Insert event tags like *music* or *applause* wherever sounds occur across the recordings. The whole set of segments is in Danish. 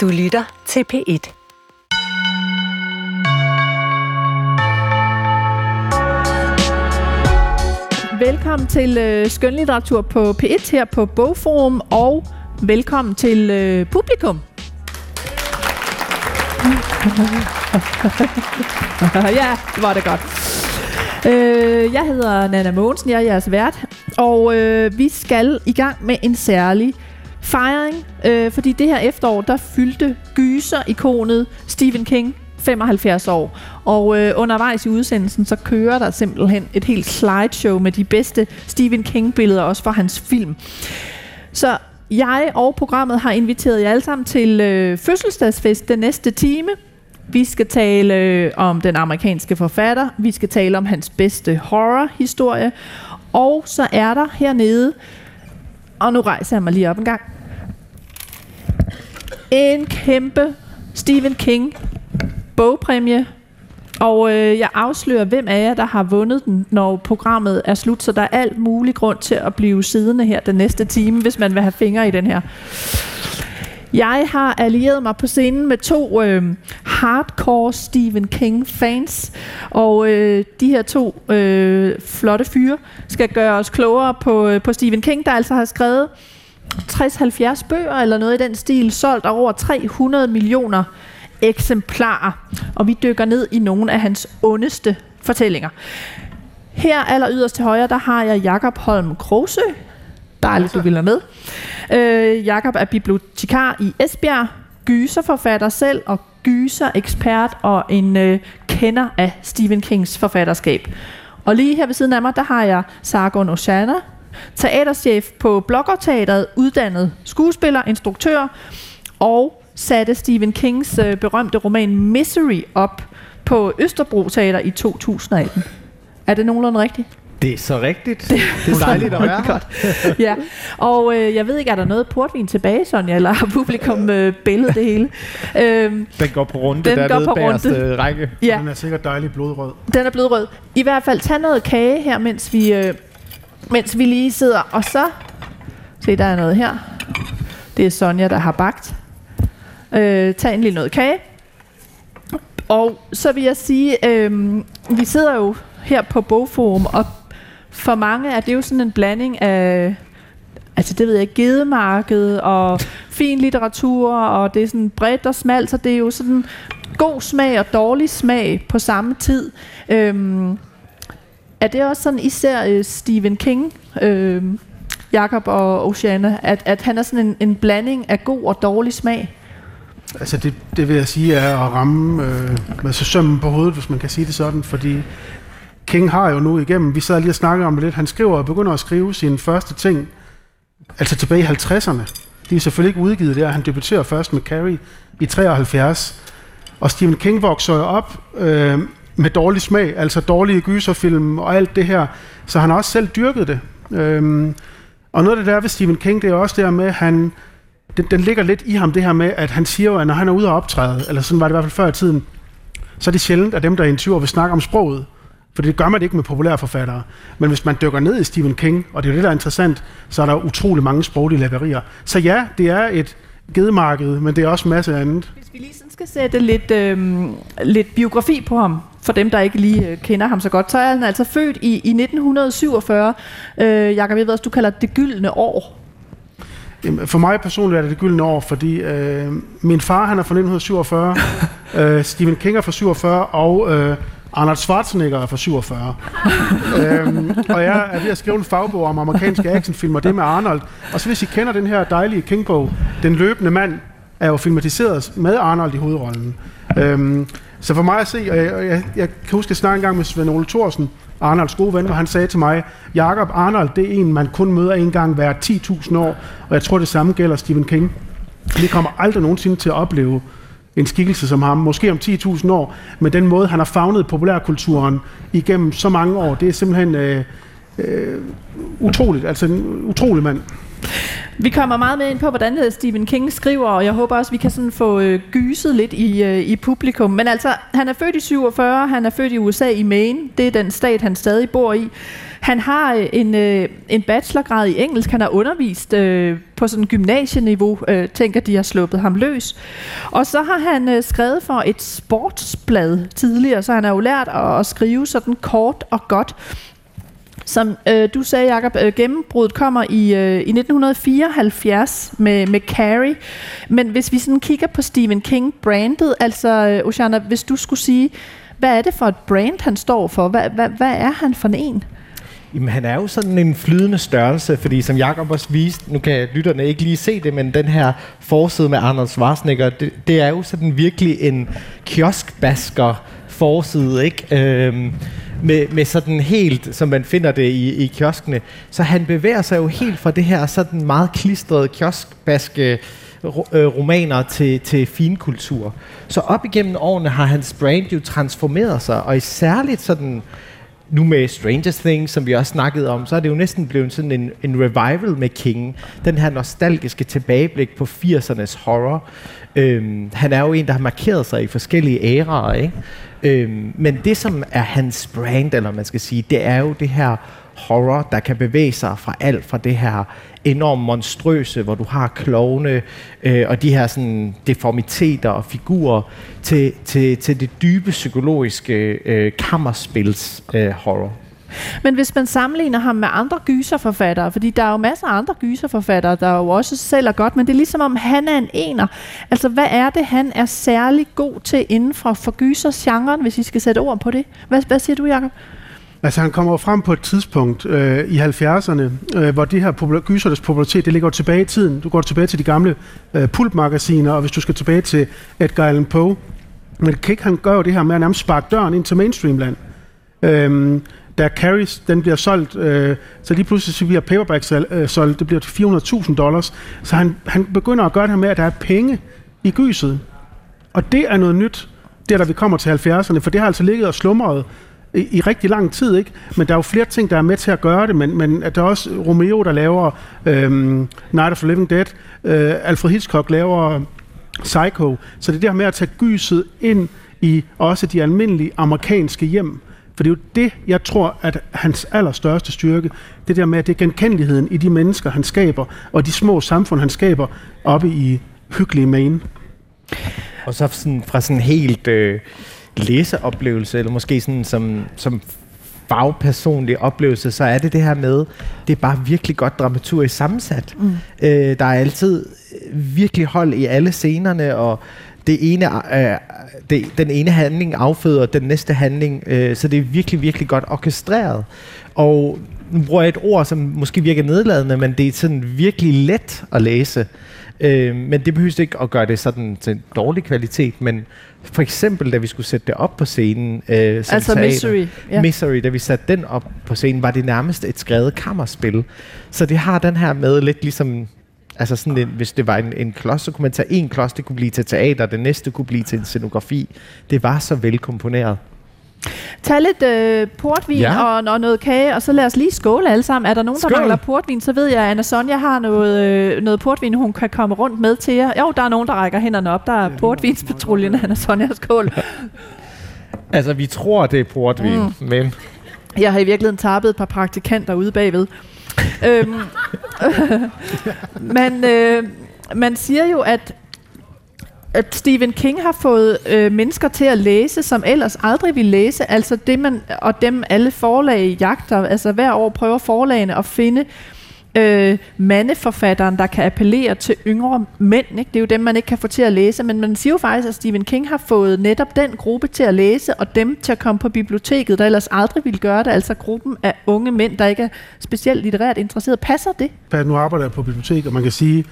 Du lytter til P1. Velkommen til øh, skønlitteratur på P1 her på Bogforum, og velkommen til øh, publikum. *laughs* ja, det var det godt. Øh, jeg hedder Nana Mogensen, jeg er jeres vært, og øh, vi skal i gang med en særlig fejring, øh, fordi det her efterår, der fyldte gyser-ikonet Stephen King 75 år. Og øh, undervejs i udsendelsen, så kører der simpelthen et helt slideshow med de bedste Stephen King-billeder, også fra hans film. Så jeg og programmet har inviteret jer alle sammen til øh, fødselsdagsfest den næste time. Vi skal tale øh, om den amerikanske forfatter. Vi skal tale om hans bedste horror-historie. Og så er der hernede, og nu rejser jeg mig lige op en gang, en kæmpe Stephen King bogpræmie. Og øh, jeg afslører, hvem af jer, der har vundet den, når programmet er slut. Så der er alt mulig grund til at blive siddende her den næste time, hvis man vil have fingre i den her. Jeg har allieret mig på scenen med to øh, hardcore Stephen King fans, og øh, de her to øh, flotte fyre skal gøre os klogere på, øh, på Stephen King, der altså har skrevet 60-70 bøger eller noget i den stil, solgt over 300 millioner eksemplarer, og vi dykker ned i nogle af hans ondeste fortællinger. Her aller yderst til højre, der har jeg Jakob Holm Krosø. Dejligt, du vil være med. Øh, Jakob er bibliotekar i Esbjerg, gyserforfatter selv og gyser-ekspert og en øh, kender af Stephen Kings forfatterskab. Og lige her ved siden af mig, der har jeg Sargon Oshana, teaterchef på Bloggerteateret, uddannet skuespiller, instruktør og satte Stephen Kings øh, berømte roman Misery op på Østerbro Teater i 2018. Er det nogenlunde rigtigt? Det er så rigtigt. Det, det er dejligt at være godt. ja, og øh, jeg ved ikke, er der noget portvin tilbage, Sonja, eller har publikum øh, billedet det hele? Øhm, den går på runde, den der går på runde. række. Ja. Den er sikkert dejlig blodrød. Den er blodrød. I hvert fald, tag noget kage her, mens vi, øh, mens vi lige sidder. Og så, se, der er noget her. Det er Sonja, der har bagt. Øh, tag en lille noget kage. Og så vil jeg sige, øh, vi sidder jo her på Bogforum, og for mange er det jo sådan en blanding af, altså det ved jeg, gedemarked og fin litteratur, og det er sådan bredt og smalt, så det er jo sådan god smag og dårlig smag på samme tid. Øh, er det også sådan især øh, Stephen King, øh, Jakob og Oceana, at, at han er sådan en, en blanding af god og dårlig smag? Altså det, det vil jeg sige er at ramme øh, med så sømmen på hovedet, hvis man kan sige det sådan, fordi King har jo nu igennem, vi sad lige og snakkede om det lidt, han skriver og begynder at skrive sine første ting, altså tilbage i 50'erne. De er selvfølgelig ikke udgivet der, han debuterer først med Carrie i 73. Og Stephen King vokser jo op øh, med dårlig smag, altså dårlige gyserfilm og alt det her, så han har også selv dyrket det. Øhm, og noget af det der ved Stephen King, det er også det med, at han, den, den ligger lidt i ham, det her med, at han siger jo, at når han er ude og optræde, eller sådan var det i hvert fald før i tiden, så er det sjældent, at dem, der er interviewer, vil snakke om sproget. For det gør man ikke med populære forfattere. Men hvis man dykker ned i Stephen King, og det er det, der er interessant, så er der utrolig mange sproglige lækkerier. Så ja, det er et gedemarked, men det er også en masse andet. Hvis vi lige sådan skal sætte lidt, øh, lidt biografi på ham, for dem, der ikke lige øh, kender ham så godt, så er han altså født i, i 1947. Øh, Jakob, jeg ved også, du kalder det gyldne år. For mig personligt er det det gyldne år, fordi øh, min far han er fra 1947, *laughs* øh, Stephen King er fra 47, og øh, Arnold Schwarzenegger er fra 47. øhm, og jeg er ved at skrive en fagbog om amerikanske actionfilm, og det med Arnold. Og så hvis I kender den her dejlige Kingbog, Den løbende mand, er jo filmatiseret med Arnold i hovedrollen. Øhm, så for mig at se, og jeg, jeg, jeg kan huske, at jeg snakkede engang med Svend Ole Thorsen, Arnolds gode ven, hvor han sagde til mig, Jakob Arnold, det er en, man kun møder en gang hver 10.000 år, og jeg tror, det samme gælder Stephen King. Vi kommer aldrig nogensinde til at opleve en skikkelse som ham, måske om 10.000 år, men den måde, han har fagnet populærkulturen igennem så mange år, det er simpelthen øh, øh, utroligt, altså en utrolig mand. Vi kommer meget med ind på, hvordan øh, Stephen King skriver, og jeg håber også, vi kan sådan få øh, gyset lidt i, øh, i publikum. Men altså, han er født i 47, han er født i USA i Maine, det er den stat, han stadig bor i. Han har øh, en, øh, en bachelorgrad i engelsk. Han har undervist øh, på sådan gymnasieniveau. Øh, tænker, de har sluppet ham løs. Og så har han øh, skrevet for et sportsblad tidligere, så han har jo lært at, at skrive sådan kort og godt. Som øh, du sagde, Jacob, øh, gennembruddet kommer i, øh, i 1974 med, med Carrie. Men hvis vi sådan kigger på Stephen King-brandet, altså øh, Oshana, hvis du skulle sige, hvad er det for et brand, han står for? Hvad, hvad, hvad er han for en? Jamen, han er jo sådan en flydende størrelse, fordi som Jakob også viste, nu kan lytterne ikke lige se det, men den her forside med Arnold Schwarzenegger, det, det er jo sådan virkelig en kioskbasker forside, ikke? Øhm, med, med sådan helt, som man finder det i, i kioskene. Så han bevæger sig jo helt fra det her sådan meget klistrede kioskbaske øh, romaner til, til finkultur. Så op igennem årene har hans brand jo transformeret sig, og i særligt sådan nu med Stranger Things, som vi også snakkede om, så er det jo næsten blevet sådan en, en revival med King. Den her nostalgiske tilbageblik på 80'ernes horror. Øhm, han er jo en, der har markeret sig i forskellige æraer, ikke? Øhm, men det, som er hans brand, eller man skal sige, det er jo det her horror, der kan bevæge sig fra alt fra det her enormt monstrøse, hvor du har klovne øh, og de her sådan, deformiteter og figurer, til, til, til det dybe psykologiske øh, kammerspils øh, horror. Men hvis man sammenligner ham med andre gyserforfattere, fordi der er jo masser af andre gyserforfattere, der jo også sælger godt, men det er ligesom om, han er en ener. Altså, hvad er det, han er særlig god til inden for, for gysergenren, hvis I skal sætte ord på det? Hvad, hvad siger du, Jacob? Altså han kommer frem på et tidspunkt øh, i 70'erne, øh, hvor det her popul- gysernes popularitet, det ligger tilbage i tiden. Du går tilbage til de gamle øh, pulpmagasiner, og hvis du skal tilbage til Edgar Allan Poe, men Kick han gør jo det her med at nærmest sparke døren ind til mainstreamland. Øhm, da Carries den bliver solgt, øh, så lige pludselig så bliver paperback øh, solgt, det bliver til 400.000 dollars. Så han, han begynder at gøre det her med, at der er penge i gyset. Og det er noget nyt, der da vi kommer til 70'erne, for det har altså ligget og slumret i, i rigtig lang tid, ikke? Men der er jo flere ting, der er med til at gøre det, men, men at der er også Romeo, der laver øhm, Night of the Living Dead, øh, Alfred Hitchcock laver Psycho, så det er det her med at tage gyset ind i også de almindelige amerikanske hjem, for det er jo det, jeg tror, at hans allerstørste styrke, det der med, at det er genkendeligheden i de mennesker, han skaber, og de små samfund, han skaber oppe i hyggelige Maine. Og så sådan, fra sådan helt øh, læseoplevelse, eller måske sådan som, som fagpersonlig oplevelse, så er det det her med, det er bare virkelig godt dramaturgisk sammensat. Mm. Øh, der er altid virkelig hold i alle scenerne, og det ene, øh, det, den ene handling afføder den næste handling, øh, så det er virkelig, virkelig godt orkestreret. Og nu bruger jeg et ord, som måske virker nedladende, men det er sådan virkelig let at læse. Øh, men det behøver ikke at gøre det sådan til en dårlig kvalitet, men for eksempel, da vi skulle sætte det op på scenen, øh, som altså teater, Misery, ja. Misery, da vi satte den op på scenen, var det nærmest et skrevet kammerspil. Så det har den her med lidt ligesom Altså sådan en, hvis det var en, en klods, så kunne man tage en klods, det kunne blive til teater, det næste kunne blive til en scenografi. Det var så velkomponeret. Tag lidt øh, portvin ja. og, og noget kage, og så lad os lige skåle alle sammen. Er der nogen, Skål. der mangler portvin, så ved jeg, at Anna Sonja har noget, øh, noget portvin, hun kan komme rundt med til jer. Jo, der er nogen, der rækker hænderne op. Der er portvinspatruljen, Anna Sonja. Skål. *laughs* altså, vi tror, det er portvin, mm. men... Jeg har i virkeligheden tappet et par praktikanter ude bagved. øhm, *laughs* man, øh, man siger jo, at at Stephen King har fået øh, mennesker til at læse, som ellers aldrig ville læse, altså det man, og dem alle forlag jagter, altså hver år prøver forlagene at finde øh, øh, mandeforfatteren, der kan appellere til yngre mænd. Ikke? Det er jo dem, man ikke kan få til at læse, men man siger jo faktisk, at Stephen King har fået netop den gruppe til at læse, og dem til at komme på biblioteket, der ellers aldrig ville gøre det, altså gruppen af unge mænd, der ikke er specielt litterært interesseret. Passer det? Nu arbejder jeg på bibliotek, og man kan sige,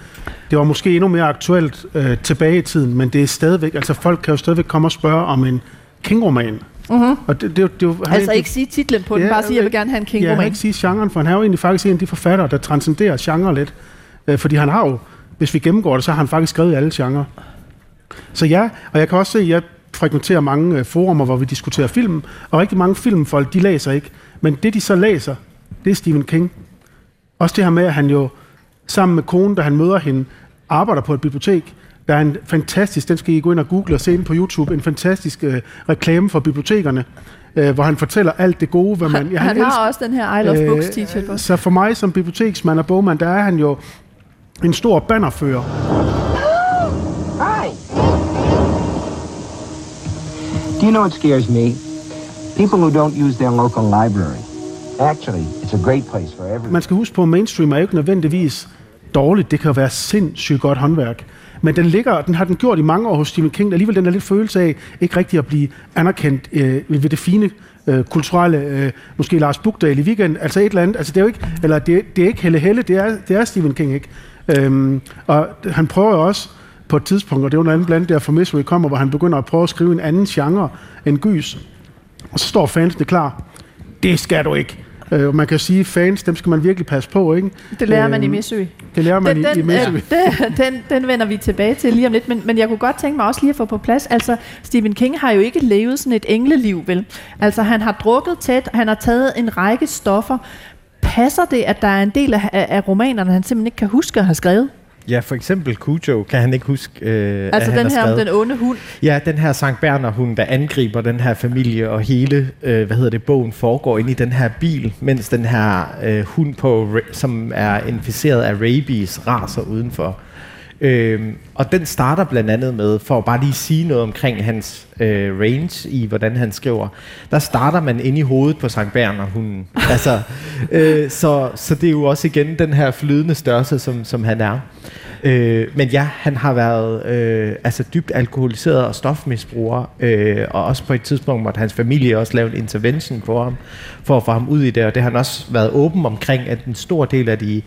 det var måske endnu mere aktuelt øh, tilbage i tiden, men det er stadigvæk, altså folk kan jo stadigvæk komme og spørge om en King-roman. Uh-huh. Og det, det, det, han altså ikke sige titlen på ja, den, bare sige, jeg vil gerne have en king Ja, ikke sige genren, for han er jo egentlig faktisk en af de forfattere, der transcenderer genre lidt. Øh, fordi han har jo, hvis vi gennemgår det, så har han faktisk skrevet alle genrer. Så ja, og jeg kan også se, at jeg frekventerer mange øh, forumer, hvor vi diskuterer film, og rigtig mange filmfolk, de læser ikke. Men det, de så læser, det er Stephen King. Også det her med, at han jo sammen med konen, da han møder hende, arbejder på et bibliotek. Der er en fantastisk, den skal I gå ind og google og se ind på YouTube, en fantastisk øh, reklame for bibliotekerne, øh, hvor han fortæller alt det gode, hvad man... Han, han har også den her I Love Books t-shirt på. Så for mig som biblioteksmand og bogmand, der er han jo en stor bannerfører. Hi. Do you know what scares me? People who don't use their local library. Actually, it's a great place for everyone. Man skal huske på, at mainstream er jo ikke nødvendigvis dårligt. Det kan være sindssygt godt håndværk. Men den ligger, den har den gjort i mange år hos Stephen King. Alligevel den der lidt følelse af ikke rigtig at blive anerkendt øh, ved det fine øh, kulturelle, øh, måske Lars Bugdal i weekend, altså et eller andet, altså det er jo ikke, eller det, det er ikke Helle Helle, det er, det er Stephen King, ikke? Øhm, og han prøver jo også på et tidspunkt, og det er under andet blandt der for Misery kommer, hvor han begynder at prøve at skrive en anden genre end gys. Og så står fansene klar. Det skal du ikke. Øh, man kan sige, fans, dem skal man virkelig passe på, ikke? Det lærer man i Missouri. Det lærer man den, i, i den, Missouri. øh, den, den, den vender vi tilbage til lige om lidt, men, men jeg kunne godt tænke mig også lige at få på plads, altså Stephen King har jo ikke levet sådan et engleliv, vel? Altså han har drukket tæt, han har taget en række stoffer. Passer det, at der er en del af, af romanerne, han simpelthen ikke kan huske at have skrevet? Ja, for eksempel Cujo kan han ikke huske, øh, Altså den her om den onde hund. Ja, den her Sankt Berner hund, der angriber den her familie, og hele, øh, hvad hedder det, bogen foregår ind i den her bil, mens den her øh, hund, på, som er inficeret af rabies, raser udenfor. Øhm, og den starter blandt andet med, for at bare lige sige noget omkring hans øh, range i, hvordan han skriver, der starter man ind i hovedet på Sankt Berner hunden. *laughs* altså, øh, så, så det er jo også igen den her flydende størrelse, som, som han er. Øh, men ja, han har været øh, altså dybt alkoholiseret og stofmisbruger, øh, og også på et tidspunkt måtte hans familie også lave en intervention på ham, for at få ham ud i det, og det har han også været åben omkring, at en stor del af de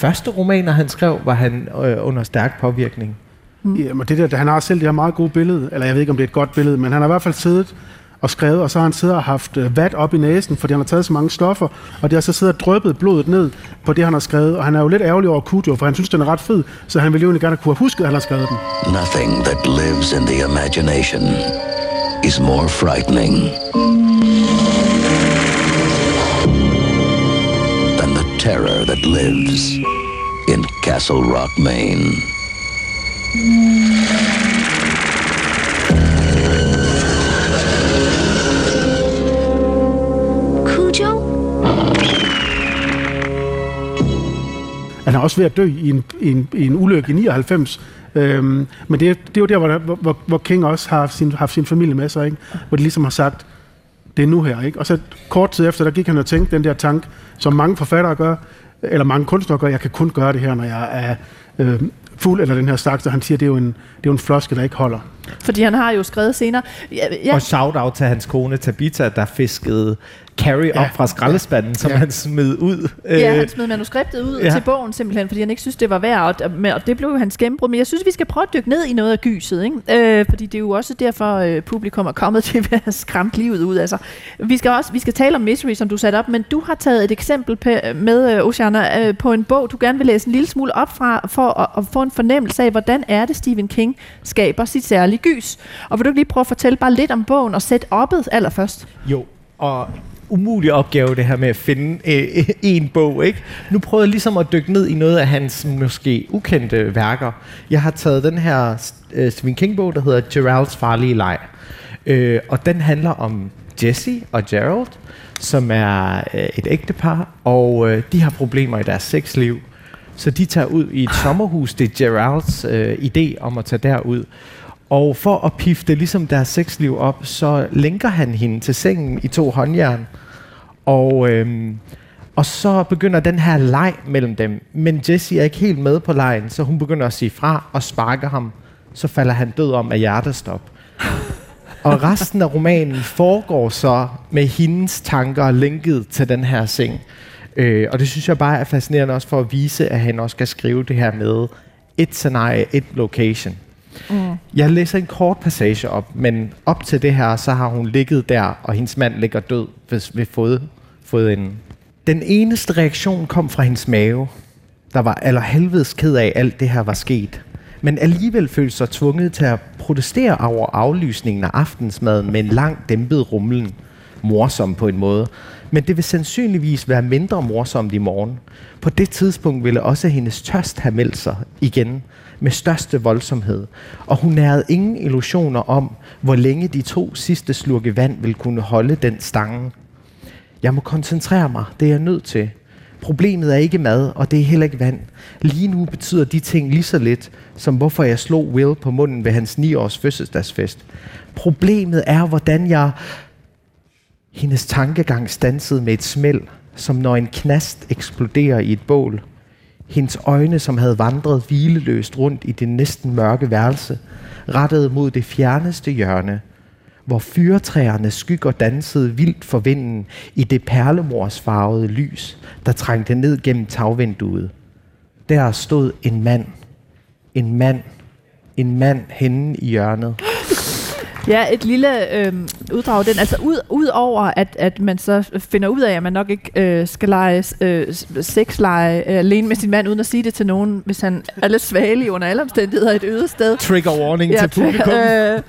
første romaner, han skrev, var han øh, under stærk påvirkning. Jamen, det der, han har selv det her meget gode billede, eller jeg ved ikke, om det er et godt billede, men han har i hvert fald siddet og skrevet, og så har han siddet og haft øh, vat op i næsen, fordi han har taget så mange stoffer, og det har så siddet og drøbet blodet ned på det, han har skrevet, og han er jo lidt ærgerlig over Cujo, for han synes, den er ret fed, så han ville jo egentlig gerne kunne have husket, at han har skrevet den. Nothing that lives in the imagination is more frightening terror that lives in Castle Rock, Maine. Cujo? Han er også ved at dø i en, i en, i en ulykke i 99, Øhm, men det, det er jo der, hvor, hvor- hvor, hvor King også har sin, haft sin familie med sig, ikke? hvor de ligesom har sagt, det er nu her. Ikke? Og så kort tid efter, der gik han og tænkte den der tank, som mange forfattere gør, eller mange kunstnere gør, jeg kan kun gøre det her, når jeg er øh, fuld eller den her stak, så han siger, det er jo en, det er jo en floske, der ikke holder. Fordi han har jo skrevet senere. Ja, Ja. Og shout-out til hans kone Tabitha, der fiskede Carrie Ja. op fra skraldespanden, som Ja. han smed ud. Ja, Øh, han smed manuskriptet ud ja. til bogen simpelthen, fordi han ikke synes, det var værd, og, og det blev jo hans gennembrud. Men jeg synes, vi skal prøve at dykke ned i noget af gyset, ikke? Øh, fordi det er jo også derfor, øh, publikum er kommet *laughs* til at have skræmt livet ud. Altså, vi skal også vi skal tale om Misery, som du satte op, men du har taget et eksempel pe- med, øh, Oceana, øh, på en bog, du gerne vil læse en lille smule op fra, for at, at få en fornemmelse af, hvordan er det, Stephen King skaber sit særlige gys. Og vil du ikke lige prøve at fortælle bare lidt om bogen og sætte oppet allerførst? Jo, og umulig opgave det her med at finde øh, en bog, ikke? Nu prøver jeg ligesom at dykke ned i noget af hans måske ukendte værker. Jeg har taget den her øh, Stephen King-bog, der hedder Geralds farlige leg. Øh, og den handler om Jesse og Gerald, som er øh, et ægtepar, og øh, de har problemer i deres sexliv. Så de tager ud i et sommerhus. Det er Geralds øh, idé om at tage derud. Og for at pifte ligesom deres sexliv op, så lænker han hende til sengen i to håndjern. Og, øhm, og så begynder den her leg mellem dem. Men Jessie er ikke helt med på lejen, så hun begynder at sige fra og sparker ham. Så falder han død om af hjertestop. *laughs* Og resten af romanen foregår så med hendes tanker linket til den her seng. Øh, og det synes jeg bare er fascinerende også for at vise, at han også skal skrive det her med et scenarie, et location. Mm. Jeg læser en kort passage op, men op til det her, så har hun ligget der, og hendes mand ligger død ved, ved fod, fodenden. Den eneste reaktion kom fra hendes mave, der var allerhelvedes ked af, at alt det her var sket. Men alligevel følte sig tvunget til at protestere over aflysningen af aftensmaden med en lang dæmpet rumlen. Morsom på en måde. Men det vil sandsynligvis være mindre morsomt i morgen. På det tidspunkt ville også hendes tørst have meldt sig igen med største voldsomhed, og hun nærede ingen illusioner om, hvor længe de to sidste slurke vand ville kunne holde den stange. Jeg må koncentrere mig, det er jeg nødt til. Problemet er ikke mad, og det er heller ikke vand. Lige nu betyder de ting lige så lidt, som hvorfor jeg slog Will på munden ved hans 9-års fødselsdagsfest. Problemet er, hvordan jeg... Hendes tankegang stansede med et smæld, som når en knast eksploderer i et bål. Hendes øjne, som havde vandret hvileløst rundt i det næsten mørke værelse, rettede mod det fjerneste hjørne, hvor fyretræernes skygger dansede vildt for vinden i det perlemorsfarvede lys, der trængte ned gennem tagvinduet. Der stod en mand. En mand. En mand henne i hjørnet. Ja, et lille øh, uddrag den. Altså ud, ud over, at, at man så finder ud af, at man nok ikke øh, skal lege øh, sexleje øh, alene med sin mand, uden at sige det til nogen, hvis han er lidt svagelig under alle omstændigheder et øde sted. Trigger warning Ja, til publikum. Øh,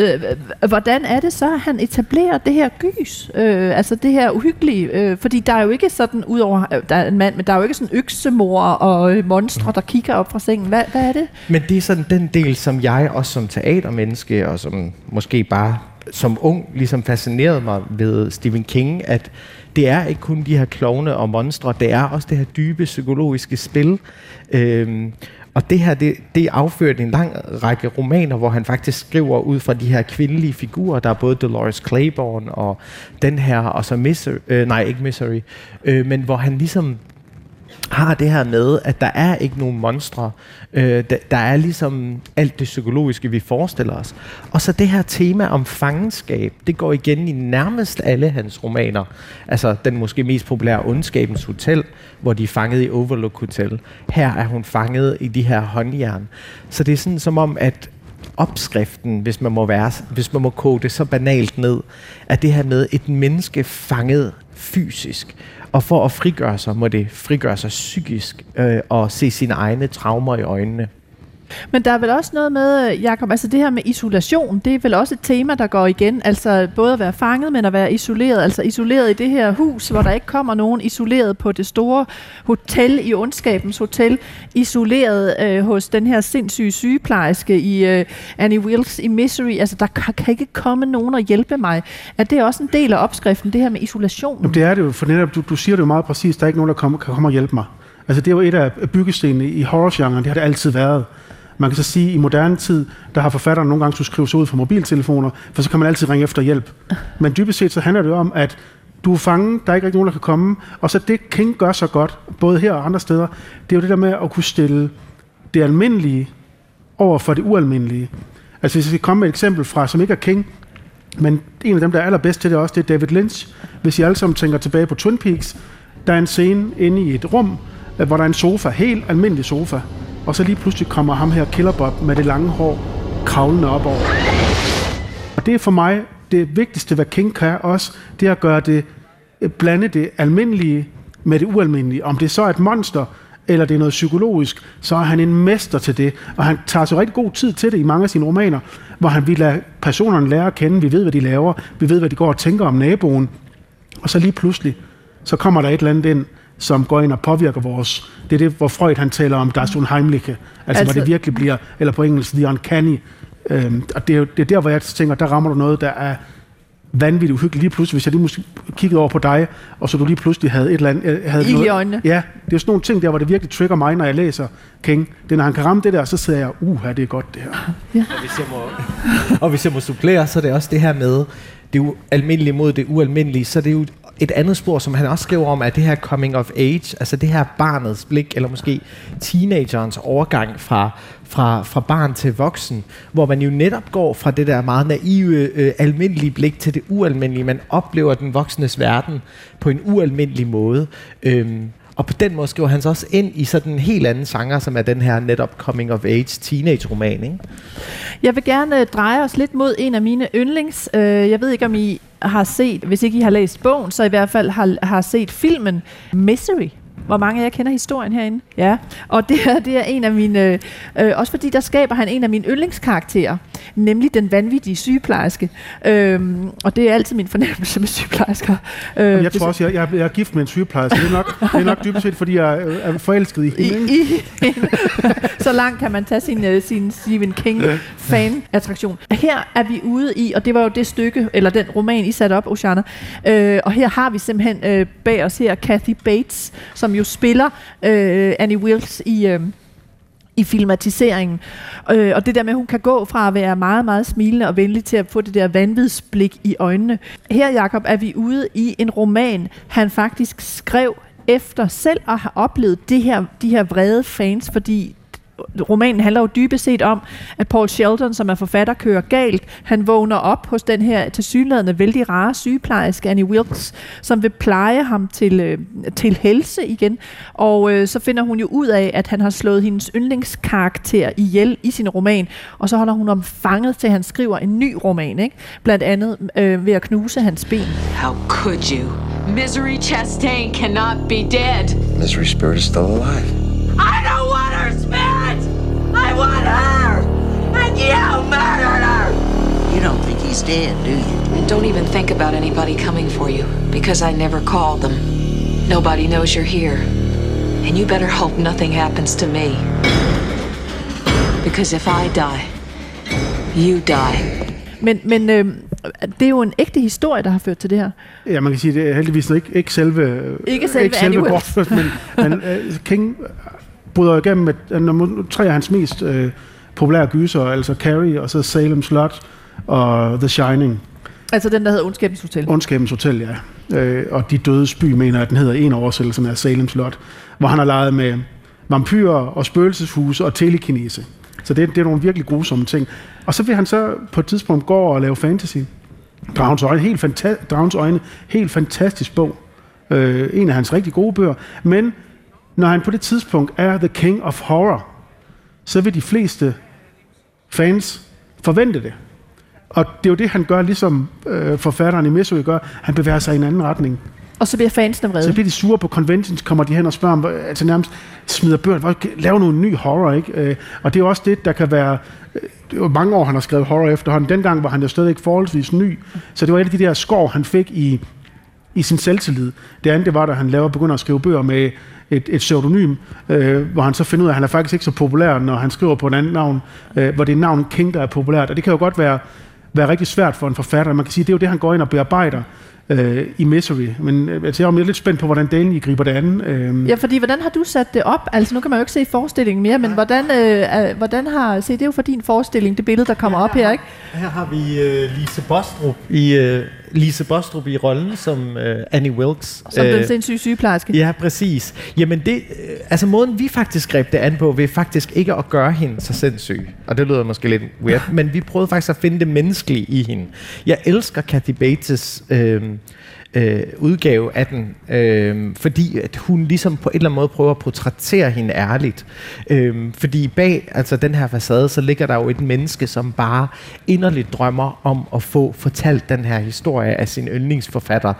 øh, øh, hvordan er det så, at han etablerer det her gys? Øh, altså det her uhyggelige? Øh, fordi der er jo ikke sådan, udover øh, der er en mand, men der er jo ikke sådan øksemor og øh, monstre, der kigger op fra sengen. Hvad, hvad er det? Men det er sådan den del, som jeg også som teatermenneske, og som måske bare som ung, ligesom fascinerede mig ved Stephen King, at det er ikke kun de her klovne og monstre, det er også det her dybe psykologiske spil. Øhm, og det her, det, det er afført en lang række romaner, hvor han faktisk skriver ud fra de her kvindelige figurer. Der er både Dolores Claiborne og den her, og så Misery, øh, nej ikke Misery, øh, men hvor han ligesom har det her med, at der er ikke nogen monstre. Øh, der, der er ligesom alt det psykologiske, vi forestiller os. Og så det her tema om fangenskab, det går igen i nærmest alle hans romaner. Altså den måske mest populære Ondskabens Hotel, hvor de er fanget i Overlook Hotel. Her er hun fanget i de her håndjern. Så det er sådan som om, at opskriften, hvis man må være, hvis man må kode det så banalt ned, at det her med et menneske fanget fysisk, og for at frigøre sig, må det frigøre sig psykisk øh, og se sine egne traumer i øjnene. Men der er vel også noget med, Jacob, altså det her med isolation, det er vel også et tema, der går igen. Altså både at være fanget, men at være isoleret. Altså isoleret i det her hus, hvor der ikke kommer nogen. Isoleret på det store hotel i Ondskabens Hotel. Isoleret øh, hos den her sindssyge sygeplejerske i øh, Annie Wilkes i Misery. Altså der kan, kan ikke komme nogen og hjælpe mig. Er det også en del af opskriften, det her med isolation? Jamen, det er det jo, for netop, du, du siger det jo meget præcist, der er ikke nogen, der kommer, kan komme og hjælpe mig. Altså det er jo et af byggestenene i horrorgenren, det har det altid været. Man kan så sige, at i moderne tid, der har forfatteren nogle gange skulle skrive sig ud fra mobiltelefoner, for så kan man altid ringe efter hjælp. Men dybest set så handler det om, at du er fanget, der er ikke rigtig nogen, der kan komme. Og så det King gør så godt, både her og andre steder, det er jo det der med at kunne stille det almindelige over for det ualmindelige. Altså hvis vi skal komme med et eksempel fra, som ikke er King, men en af dem, der er allerbedst til det også, det er David Lynch. Hvis I alle sammen tænker tilbage på Twin Peaks, der er en scene inde i et rum, øh, hvor der er en sofa, helt almindelig sofa, og så lige pludselig kommer ham her Killer Bob med det lange hår kravlende op over. Og det er for mig det vigtigste, hvad King kan også, det er at gøre det, blande det almindelige med det ualmindelige. Om det så er et monster, eller det er noget psykologisk, så er han en mester til det. Og han tager så rigtig god tid til det i mange af sine romaner, hvor han vil lade personerne lære at kende, vi ved, hvad de laver, vi ved, hvad de går og tænker om naboen. Og så lige pludselig, så kommer der et eller andet ind, som går ind og påvirker vores... Det er det, hvor Freud han taler om das Unheimliche. Altså, altså hvor det virkelig bliver, eller på engelsk, the uncanny. Øhm, og det er, jo, det er der, hvor jeg tænker, der rammer du noget, der er vanvittigt uhyggeligt. Lige pludselig, hvis jeg lige måske kiggede over på dig, og så du lige pludselig havde et eller andet... øh, Havde i noget, øjnene. Ja, det er sådan nogle ting der, hvor det virkelig trigger mig, når jeg læser King. Det er, når han kan ramme det der, så sidder jeg, uh, det er godt det her. Og hvis, jeg må, og hvis jeg må supplere, så er det også det her med det ualmindelige mod det ualmindelige, så er det jo et andet spor, som han også skriver om, er det her coming of age, altså det her barnets blik, eller måske teenagerens overgang fra, fra, fra barn til voksen, hvor man jo netop går fra det der meget naive, øh, almindelige blik til det ualmindelige. Man oplever den voksnes verden på en ualmindelig måde. Øhm, og på den måde skriver han så også ind i sådan en helt anden genre, som er den her netop coming of age teenage-roman, ikke? Jeg vil gerne øh, dreje os lidt mod en af mine yndlings. Øh, jeg ved ikke, om I har set, hvis ikke I har læst bogen, så i hvert fald har, har set filmen Misery. Hvor mange af jer kender historien herinde? Ja. Og det er, det er en af mine... Øh, også fordi der skaber han en af mine yndlingskarakterer. Nemlig den vanvittige sygeplejerske. Øhm, og det er altid min fornemmelse med sygeplejersker. Øh, Jamen, jeg tror også, jeg, jeg, er- jeg er gift med en sygeplejerske. Det er nok, det er nok dybest set, fordi jeg er- er forelsket i hende. I, i, så langt kan man tage sin, uh, sin Stephen King fan-attraktion. Her er vi ude i, og det var jo det stykke, eller den roman, I satte op, Oshana. Øh, og her har vi simpelthen øh, bag os her Kathy Bates, som jo spiller øh, Annie Wilkes i... Øh, i filmatiseringen. Øh, og det der med, at hun kan gå fra at være meget, meget smilende og venlig til at få det der vanvidsblik i øjnene. Her, Jakob, er vi ude i en roman, han faktisk skrev efter selv at have oplevet det her, de her vrede fans, fordi romanen handler jo dybest set om, at Paul Sheldon, som er forfatter, kører galt. Han vågner op hos den her tilsyneladende vældig rare sygeplejerske, Annie Wilkes, som vil pleje ham til, øh, til helse igen. Og øh, så finder hun jo ud af, at han har slået hendes yndlingskarakter ihjel i sin roman, og så holder hun ham fanget til, at han skriver en ny roman, ikke? blandt andet øh, ved at knuse hans ben. How could you? Misery Chastain cannot be dead. Misery Spirit is still alive. I don't want! I want her! And you murdered her! You don't think he's dead, do you? And don't even think about anybody coming for you, because I never called them. Nobody knows you're here. And you better hope nothing happens to me. Because if I die, you die. Men, men øh, det er jo en ægte historie, der har ført til det her. Ja, man kan sige, det er heldigvis ikke, ikke selve, Ikke selve ikke selve Annie men, men uh, King bryder igennem med nummer tre af hans mest uh, populære gyser, altså Carrie, og så Salem Slot og The Shining, Altså den, der hedder Ondskabens Hotel. Ondskabens Hotel, ja. Uh, og De Dødes By, mener jeg, at den hedder en oversættelse af Salem Slot, hvor han har leget med vampyrer og spøgelseshuse og telekinese. Så det, det er nogle virkelig grusomme ting. Og så vil han så på et tidspunkt gå over og lave fantasy. Dragens Øjne, helt, fanta- Dragens Øjne, helt fantastisk bog. Øh, en af hans rigtig gode bøger. Men når han på det tidspunkt er The King of Horror, så vil de fleste fans forvente det. Og det er jo det, han gør, ligesom øh, forfatteren i Misery gør. Han bevæger sig i en anden retning. Og så bliver fansene vrede. Så bliver de sure på conventions, kommer de hen og spørger om, altså nærmest smider bøger, lav nogle ny horror, ikke? Øh, Og det er også det, der kan være, øh, det jo mange år, han har skrevet horror efterhånden. Dengang var han jo stadigvæk forholdsvis ny, så det var et af de der skår, han fik i, i sin selvtillid. Det andet, det var, da han laver, begynder at skrive bøger med et, et pseudonym, øh, hvor han så finder ud af, at han er faktisk ikke så populær, når han skriver på et andet navn, øh, hvor det er navnet King, der er populært. Og det kan jo godt være, være rigtig svært for en forfatter. Man kan sige, det er jo det, han går ind og bearbejder øh, i Misery. Men øh, jeg er lidt spændt på, hvordan Daniel I griber det an. Øh, Ja, fordi hvordan har du sat det op? Altså nu kan man jo ikke se forestillingen mere, men hvordan, øh, øh, hvordan har... Se, det er jo for din forestilling, det billede, der kommer op her, ikke? Her har vi uh, Lise Bostrup i uh, Lise Bostrup i rollen som uh, Annie Wilkes. Som Øh, den sindssyge sygeplejerske. Ja, præcis. Jamen det, øh, altså måden vi faktisk greb det an på, ved faktisk ikke at gøre hende så sindssyg. Og det lyder måske lidt weird, *laughs* men vi prøvede faktisk at finde det menneskelige i hende. Jeg elsker Kathy Bates' øh, øh, udgave af den, øh, fordi at hun ligesom på en eller anden måde prøver at portrættere hende ærligt. Øh, fordi bag altså den her facade, så ligger der jo et menneske, som bare inderligt drømmer om at få fortalt den her historie af sin yndlingsforfatter.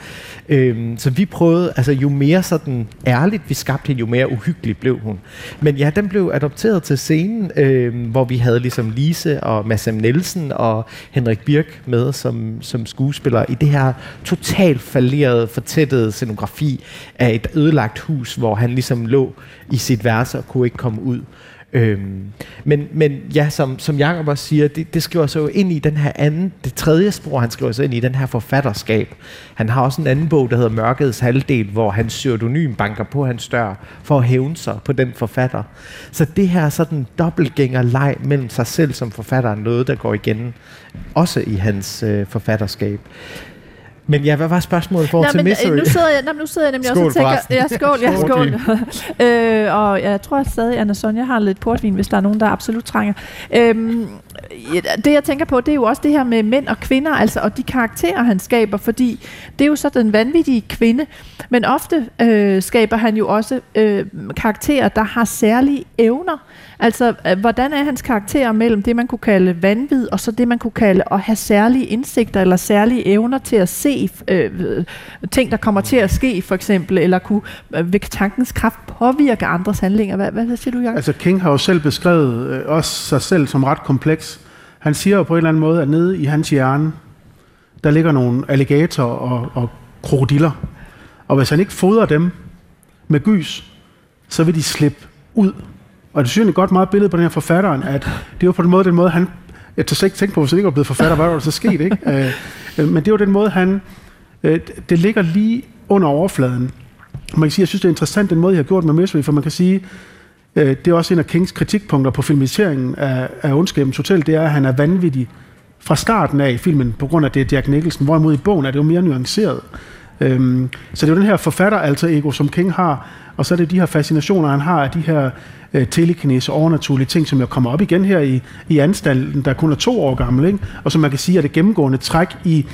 Øh, så vi prøvede, altså jo mere sådan ærligt vi skabte hende, jo mere uhyggelig blev hun. Men ja, den blev adopteret til scenen, øh, hvor vi havde ligesom Lise og Massam Nielsen og Henrik Birk med som, som skuespiller i det her totalt falderede, fortættet scenografi af et ødelagt hus, hvor han ligesom lå i sit værelse og kunne ikke komme ud. Øhm, men, men ja, som, som Jacob også siger, det, det skriver sig jo ind i den her anden, det tredje spor, han skriver sig ind i, den her forfatterskab. Han har også en anden bog, der hedder Mørkets Halvdel, hvor han pseudonym banker på hans dør for at hævne sig på den forfatter. Så det her sådan dobbeltgænger leg mellem sig selv som forfatter er noget, der går igen, også i hans øh, forfatterskab. Men ja, hvad var spørgsmålet forhold til men, Misery? øh, nu sidder jeg, nej, men nu sidder jeg nemlig Skål også og tænker... forresten. Ja, skål, ja, Skål. skål. øh, og jeg tror stadig, Anna Sonja har lidt portvin, hvis der er nogen, der absolut trænger. Øhm, det, jeg tænker på, det er jo også det her med mænd og kvinder, altså, og de karakterer, han skaber, fordi det er jo så den vanvittige kvinde, men ofte øh, skaber han jo også øh, karakterer, der har særlige evner. Altså, øh, hvordan er hans karakterer mellem det, man kunne kalde vanvid, og så det, man kunne kalde at have særlige indsigter eller særlige evner til at se se øh, ting, der kommer til at ske, for eksempel, eller kunne øh, ved tankens kraft påvirke andres handlinger. Hvad, hvad siger du, Jacob? Altså King har jo selv beskrevet øh, også sig selv som ret kompleks. Han siger jo på en eller anden måde, at nede i hans hjerne, der ligger nogle alligatorer og, og krokodiller. Og hvis han ikke fodrer dem med gys, så vil de slippe ud. Og det synes jeg godt meget billede på den her forfatteren, at det var på den måde, den måde han... Jeg tager ikke tænke på, hvis han ikke var blevet forfatter, hvad var der så sket, ikke? *laughs* Øh, øh, men det var den måde, han... Øh, det ligger lige under overfladen. Man kan sige, jeg synes, det er interessant, den måde, jeg har gjort med Misery, for man kan sige, øh, det er også en af Kings kritikpunkter på filmiseringen af, af Undskabens Hotel, det er, at han er vanvittig fra starten af i filmen, på grund af det Jack Nicholson, hvorimod i bogen er det jo mere nuanceret. Øhm, så det er jo den her forfatter alter ego, som King har, og så er det de her fascinationer, han har af de her øh, telekinese overnaturlige ting, som jo kommer op igen her i, i anstalten, der kun er to år gammel, ikke? og som man kan sige er det gennemgående træk i,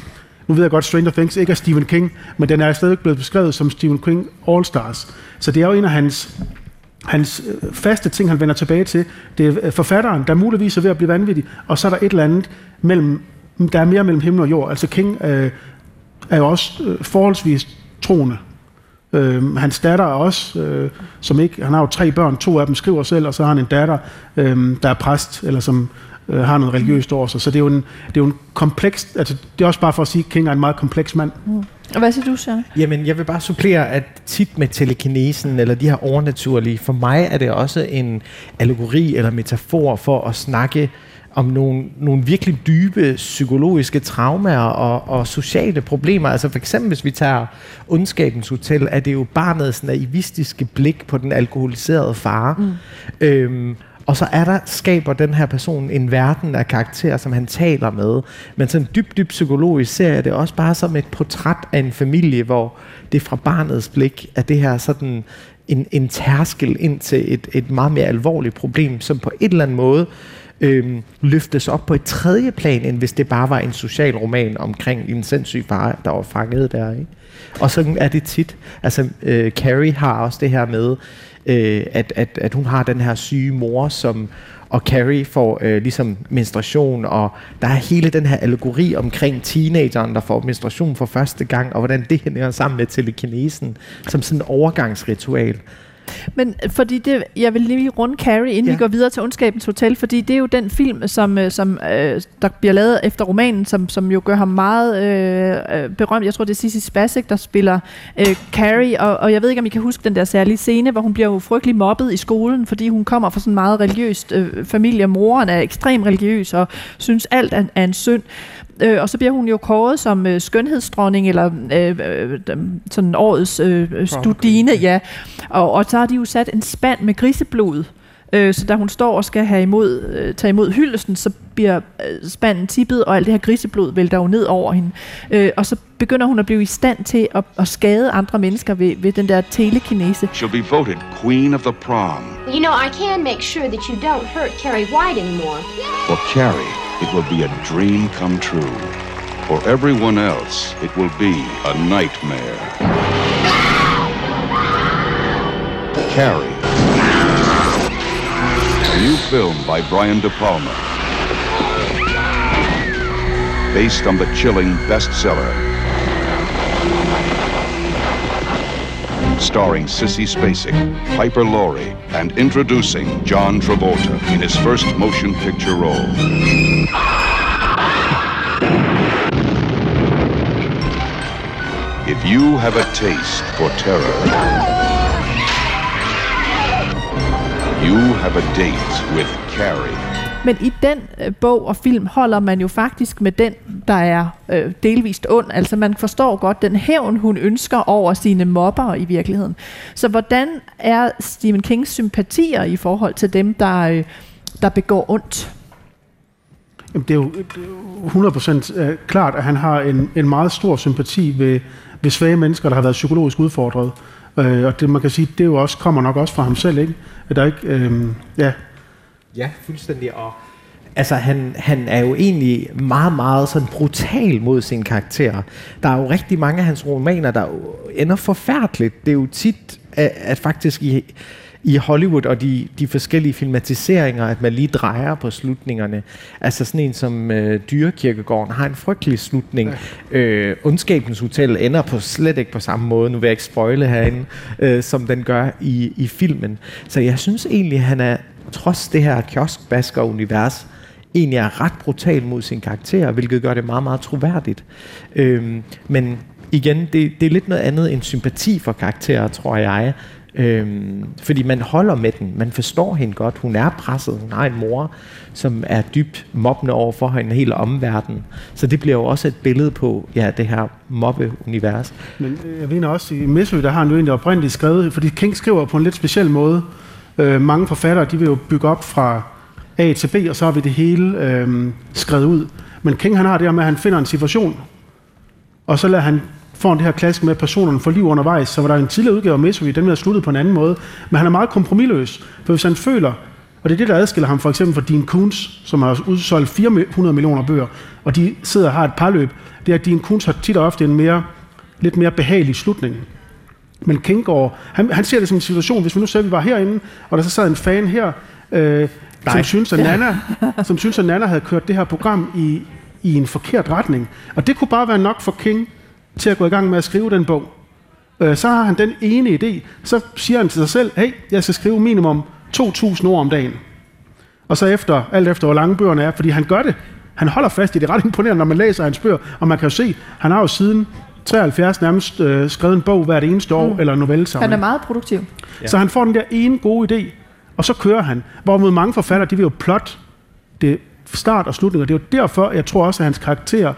nu ved jeg godt, Stranger Things ikke er Stephen King, men den er stadig blevet beskrevet som Stephen King All Stars. Så det er jo en af hans hans øh, faste ting, han vender tilbage til, det er øh, forfatteren, der muligvis er ved at blive vanvittig, og så er der et eller andet mellem, der er mere mellem himmel og jord. Altså King øh, er jo også øh, forholdsvis troende. Øh, hans datter er også, øh, som ikke, han har jo tre børn, to af dem skriver selv, og så har han en datter, øh, der er præst, eller som øh, har noget religiøst over sig. Så det er jo en, det er jo en kompleks, altså det er også bare for at sige, at King er en meget kompleks mand. Mm. Og hvad siger du, Søren? Jamen, jeg vil bare supplere, at tit med telekinesen, eller de her overnaturlige, for mig er det også en allegori eller metafor for at snakke om nogle, nogle virkelig dybe psykologiske traumer og, og sociale problemer. Altså for eksempel, hvis vi tager Ondskabens Hotel, er det jo barnets naivistiske blik på den alkoholiserede far. Mm. Øhm, og så er der, skaber den her person en verden af karakterer, som han taler med. Men sådan dybt, dybt psykologisk ser jeg det også bare som et portræt af en familie, hvor det fra barnets blik er det her sådan en, en tærskel ind til et, et meget mere alvorligt problem, som på et eller andet måde øhm, løftes op på et tredje plan, end hvis det bare var en social roman omkring en sindssyg far, der var fanget der. Ikke? Og sådan er det tit. Altså, øh, Carrie har også det her med, øh, at, at, at hun har den her syge mor, som og Carrie får øh, ligesom menstruation, og der er hele den her allegori omkring teenageren, der får menstruation for første gang, og hvordan det hænger sammen med telekinesen, som sådan en overgangsritual. Men fordi det, jeg vil lige runde Carrie, inden ja. vi går videre til Ondskabens Hotel, fordi det er jo den film, som, øh, som øh, der bliver lavet efter romanen, som, som jo gør ham meget øh, øh, berømt. Jeg tror, det er Sissy Spacek, der spiller øh, Carrie, og, og jeg ved ikke, om I kan huske den der særlige scene, hvor hun bliver jo frygtelig mobbet i skolen, fordi hun kommer fra sådan en meget religiøst øh, familie. Moren er ekstremt religiøs og synes alt er, er en synd. Øh, og så bliver hun jo kåret som øh, skønhedsdronning, eller øh, øh, sådan årets øh, studine, ja. Og, og så har de jo sat en spand med griseblod, øh, så da hun står og skal have imod, øh, tage imod hyldesten, så bliver øh, spanden tippet, og alt det her griseblod vælter jo ned over hende. Øh, og så begynder hun at blive i stand til at, at skade andre mennesker ved, ved den der telekinese. She'll be voted queen of the prom. You know, I can make sure that you don't hurt Carrie White anymore. For Carrie, it will be a dream come true. For everyone else, it will be a nightmare. Carrie. A new film by Brian De Palma. Based on the chilling bestseller. Starring Sissy Spacek, Piper Laurie, and introducing John Travolta in his first motion picture role. If you have a taste for terror, you have a date with Carrie. Men i den øh, bog og film holder man jo faktisk med den, der er øh, delvist ond. Altså man forstår godt den hævn, hun ønsker over sine mobber i virkeligheden. Så hvordan er Stephen Kings sympatier i forhold til dem, der, øh, der begår ondt? Jamen, det er jo 100% øh, klart, at han har en, en meget stor sympati ved, ved svage mennesker, der har været psykologisk udfordret. Øh, og det, man kan sige, det jo også, kommer nok også fra ham selv, ikke? Er der ikke, øhm, ja, Ja, fuldstændig. Og altså, han, han er jo egentlig meget, meget sådan brutal mod sin karakter. Der er jo rigtig mange af hans romaner, der ender forfærdeligt. Det er jo tit, at, at faktisk i, i Hollywood og de, de forskellige filmatiseringer, at man lige drejer på slutningerne. Altså sådan en som øh, Dyrekirkegården har en frygtelig slutning. Ja. Øh, Ondskabens Hotel ender på slet ikke på samme måde, nu vil jeg ikke spoile herinde, øh, som den gør i, i filmen. Så jeg synes egentlig, han er, trods det her kioskbasker-univers, egentlig er ret brutal mod sin karakter, hvilket gør det meget, meget troværdigt. Øhm, men igen, det, det er lidt noget andet end sympati for karakterer, tror jeg. Øhm, fordi man holder med den, man forstår hende godt, hun er presset, hun har en mor, som er dybt mobbende over for hende hele omverdenen. Så det bliver jo også et billede på ja, det her mobbeunivers. Men øh, jeg mener også, i Misery, der har han jo egentlig oprindeligt skrevet, fordi King skriver på en lidt speciel måde. Øh, mange forfattere, de vil jo bygge op fra A til B, og så har vi det hele øh, skrevet ud. Men King han har det her med, at han finder en situation, og så lader han får det her klassisk med, at personerne får liv undervejs. Så var der en tidligere udgave af Misery, den er sluttet på en anden måde. Men han er meget kompromilløs, for hvis han føler, og det er det, der adskiller ham for eksempel fra Dean Koontz, som har udsolgt 400 millioner bøger, og de sidder og har et parløb, det er, at Dean Koontz har tit og ofte en mere, lidt mere behagelig slutning. Men King går, han, han ser det som en situation, hvis vi nu ser, at vi var herinde, og der så sad en fan her, øh, som synes, at Nana, *laughs* som synes, at Nana havde kørt det her program i, i en forkert retning. Og det kunne bare være nok for King til at gå i gang med at skrive den bog. Øh, så har han den ene idé, så siger han til sig selv, hey, jeg skal skrive minimum 2.000 ord om dagen. Og så efter, alt efter hvor lange bøgerne er, fordi han gør det. Han holder fast i det. ret imponerende, når man læser hans bøger. Og man kan jo se, han har jo siden 73 nærmest øh, skrevet en bog hvert eneste år, mm. eller novelle sammen. Han er meget produktiv. Ja. Så han får den der ene gode idé, og så kører han. Hvorimod mange forfattere, de vil jo plot det start og slutning, og det er jo derfor, jeg tror også, at hans karakter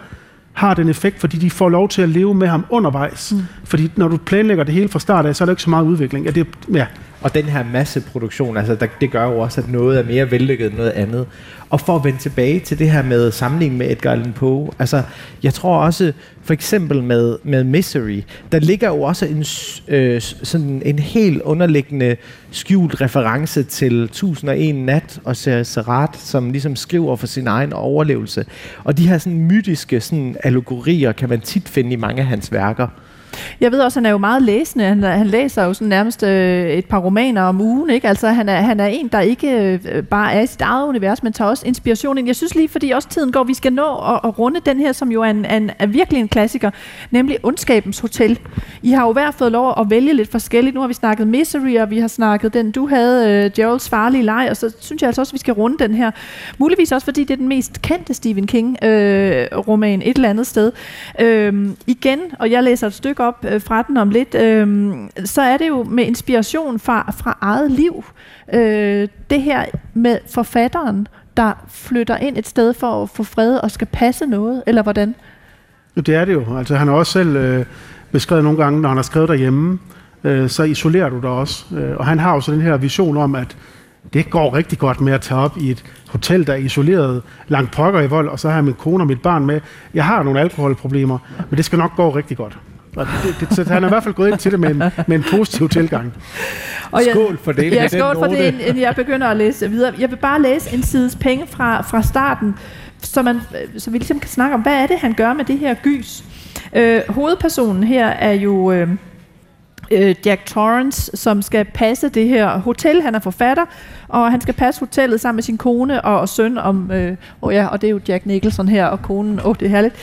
har den effekt, fordi de får lov til at leve med ham undervejs. Mm. Fordi når du planlægger det hele fra start af, så er der ikke så meget udvikling. Ja, det, ja. Og den her masseproduktion, altså der, det gør jo også, at noget er mere vellykket end noget andet. Og for at vende tilbage til det her med sammenligning med Edgar Allan Poe, altså jeg tror også, for eksempel med, med Misery, der ligger jo også en, øh, sådan en helt underliggende skjult reference til 1001 Nat og Serat, som ligesom skriver for sin egen overlevelse. Og de her sådan mytiske sådan allegorier kan man tit finde i mange af hans værker. Jeg ved også, at han er jo meget læsende. Han, han læser jo sådan nærmest øh, et par romaner om ugen. Ikke? Altså, han, er, han er en, der ikke øh, bare er i sit eget univers, men tager også inspiration ind. Jeg synes lige, fordi også tiden går, vi skal nå at, at runde den her, som jo er, en, en, er virkelig en klassiker, nemlig Ondskabens Hotel. I har jo hver fået lov at vælge lidt forskelligt. Nu har vi snakket Misery, og vi har snakket den, du havde, øh, Geralds farlige leg, og så synes jeg altså også, at vi skal runde den her. Muligvis også, fordi det er den mest kendte Stephen King-roman øh, et eller andet sted. Øh, igen, og jeg læser et stykke op op øh, fra den om lidt, øh, så er det jo med inspiration fra, fra eget liv. Øh, det her med forfatteren, der flytter ind et sted for at få fred og skal passe noget, eller hvordan? Det er det jo. Altså, han har også selv øh, beskrevet nogle gange, når han har skrevet derhjemme, øh, så isolerer du dig også. Øh, og han har jo så den her vision om, at det går rigtig godt med at tage op i et hotel, der er isoleret langt pokker i vold, og så har jeg min kone og mit barn med. Jeg har nogle alkoholproblemer, men det skal nok gå rigtig godt. Og det, det, så han er i hvert fald gået ind til det med en, med en positiv tilgang. Og jeg, skål for det. Ja, skål for det, inden jeg begynder at læse videre. Jeg vil bare læse en sides penge fra, fra starten, så, man, så vi ligesom kan snakke om, hvad er det, han gør med det her gys. Øh, hovedpersonen her er jo... Øh, øh, Jack Torrance, som skal passe det her hotel. Han er forfatter, og han skal passe hotellet sammen med sin kone og, og søn. Om, øh, oh ja, og det er jo Jack Nicholson her, og konen, åh, oh, det er herligt,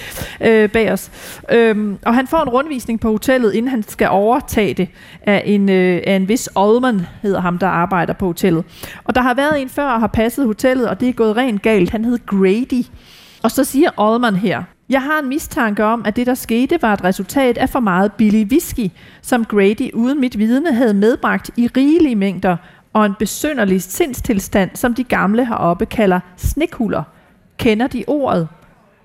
øh, bag os. Øhm, og han får en rundvisning på hotellet, inden han skal overtage det af en, øh, af en vis Oldman, hedder ham, der arbejder på hotellet. Og der har været en før og har passet hotellet, og det er gået rent galt. Han hed Grady. Og så siger Oldman her, jeg har en mistanke om, at det, der skete, var et resultat af for meget billig whisky, som Grady uden mit vidne havde medbragt i rigelige mængder, og en besønderlig sindstilstand, som de gamle heroppe kalder snikhuller. Kender de ordet?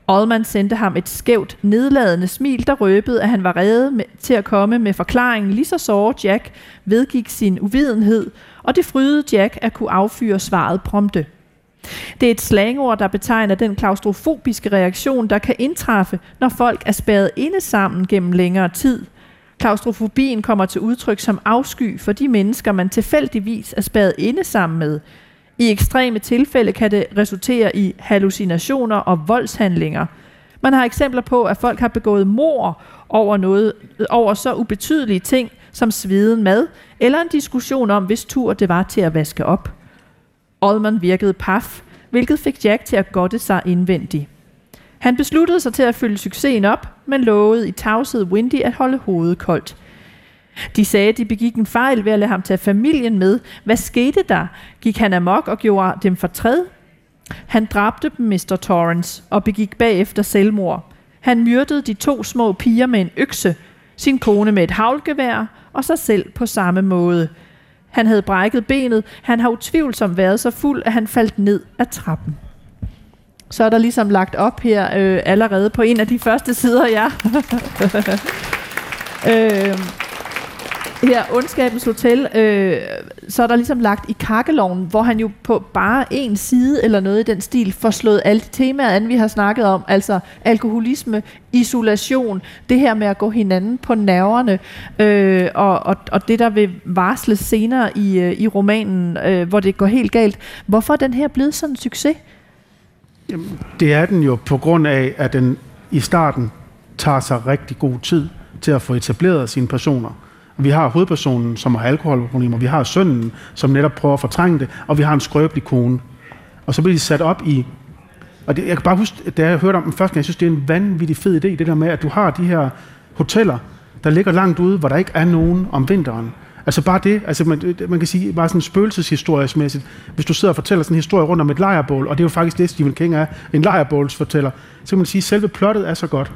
Allman sendte ham et skævt, nedladende smil, der røbede, at han var reddet med, til at komme med forklaringen, lige så såre Jack vedgik sin uvidenhed, og det frydede Jack at kunne affyre svaret prompte. Det er et slangord, der betegner den klaustrofobiske reaktion, der kan indtræffe, når folk er spærret inde sammen gennem længere tid. Klaustrofobien kommer til udtryk som afsky for de mennesker, man tilfældigvis er spærret inde sammen med. I ekstreme tilfælde kan det resultere i hallucinationer og voldshandlinger. Man har eksempler på, at folk har begået mor over, noget, over så ubetydelige ting, som sveden mad, eller en diskussion om, hvis tur det var til at vaske op. Oldman virkede paf, hvilket fik Jack til at godte sig indvendigt. Han besluttede sig til at følge succesen op, men lovede i tavshed Windy at holde hovedet koldt. De sagde, at de begik en fejl ved at lade ham tage familien med. Hvad skete der? Gik han amok og gjorde dem fortræd? Han dræbte dem, Mr. Torrance, og begik bagefter selvmord. Han myrdede de to små piger med en økse, sin kone med et havlgevær og sig selv på samme måde. Han havde brækket benet. Han har utvivlsomt været så fuld, at han faldt ned af trappen. Så er der ligesom lagt op her øh, allerede på en af de første sider, ja. *laughs* øh, her, Ondskabens Hotel, øh, så er der ligesom lagt i kakkeloven, hvor han jo på bare en side eller noget i den stil får slået alle de temaer an, vi har snakket om, altså alkoholisme, isolation, det her med at gå hinanden på nerverne, øh, og, og, og det der vil varsles senere i, øh, i romanen, øh, hvor det går helt galt. Hvorfor er den her blevet sådan en succes? Jamen, det er den jo på grund af, at den i starten tager sig rigtig god tid til at få etableret sine personer. Vi har hovedpersonen, som har alkoholproblemer, vi har sønnen, som netop prøver at fortrænge det, og vi har en skrøbelig kone. Og så bliver de sat op i... Og det, jeg kan bare huske, da jeg hørte om den første gang, jeg synes, det er en vanvittig fed idé, det der med, at du har de her hoteller, der ligger langt ude, hvor der ikke er nogen om vinteren. Altså bare det, altså man, man kan sige bare sådan spøgelseshistoriesmæssigt, hvis du sidder og fortæller sådan en historie rundt om et lejrbål, og det er jo faktisk det, Stephen King er, en lejrbålsfortæller, så kan man sige, at selve plottet er så godt.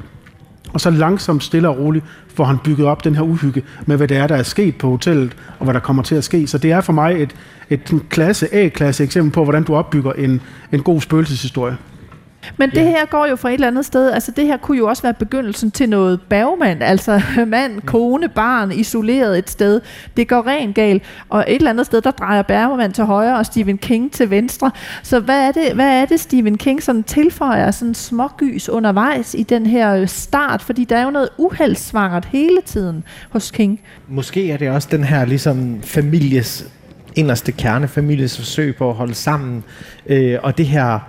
Og så langsomt, stille og roligt, får han bygget op den her uhygge med, hvad det er, der er sket på hotellet, og hvad der kommer til at ske. Så det er for mig et, et klasse, A-klasse eksempel på, hvordan du opbygger en, en god spøgelseshistorie. Men det her går jo fra et eller andet sted, altså det her kunne jo også være begyndelsen til noget bagmand, altså *laughs* mand, kone, barn, isoleret et sted. Det går rent galt, og et eller andet sted, der drejer Bergman til højre og Stephen King til venstre. Så hvad er det, hvad er det Stephen King sådan tilføjer sådan smågys undervejs i den her start? Fordi der er jo noget uheldsvangert hele tiden hos King. Måske er det også den her ligesom families inderste kerne, families forsøg på at holde sammen, øh, og det her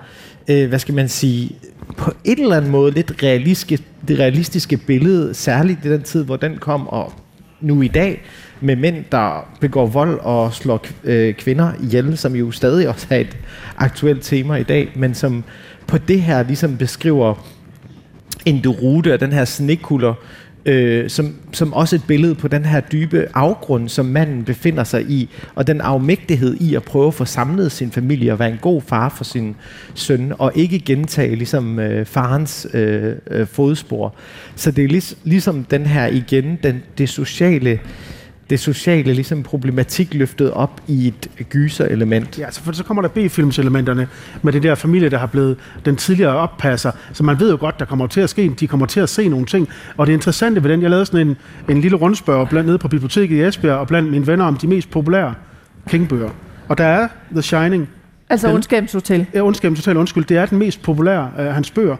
øh, hvad skal man sige, på et eller andet måde lidt realistiske, det realistiske billede, særligt i den tid, hvor den kom, og nu i dag, med mænd, der begår vold og slår øh, kvinder ihjel, som jo stadig også er et aktuelt tema i dag, men som på det her ligesom beskriver en rute af den her snekulder, øh, som, som også et billede på den her dybe afgrund, som manden befinder sig i, og den afmægtighed i at prøve at få samlet sin familie og være en god far for sin søn, og ikke gentage ligesom øh, farens øh, øh, fodspor. Så det er lig, ligesom den her igen, den, det sociale det sociale ligesom problematik løftet op i et gyser-element. Ja, så, for så kommer der B-filmselementerne med det der familie, der har blevet den tidligere oppasser. Så man ved jo godt, der kommer til at ske, de kommer til at se nogle ting. Og det interessante ved den, jeg lavede sådan en, en lille rundspørg blandt nede på biblioteket i Esbjerg, og blandt mine venner om de mest populære King-bøger. Og der er The Shining, Altså Ondskabens Hotel? Ja, Ondskabens Hotel, undskyld. Det er den mest populære af hans bøger.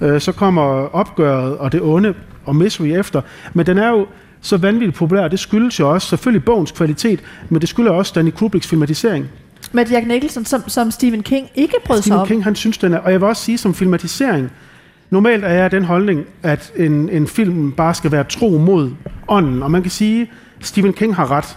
Uh, så kommer Opgøret og Det Onde og Misery efter. Men den er jo så vanvittigt populær. Det skyldes jo også selvfølgelig bogens kvalitet, men det skyldes også Danny Kubricks filmatisering. Med Jack Nicholson, som, som Stephen King ikke brød sig om. Stephen King, han synes, den er... Og jeg vil også sige, som filmatisering, normalt er jeg den holdning, at en, en film bare skal være tro mod ånden. Og man kan sige, Stephen King har ret.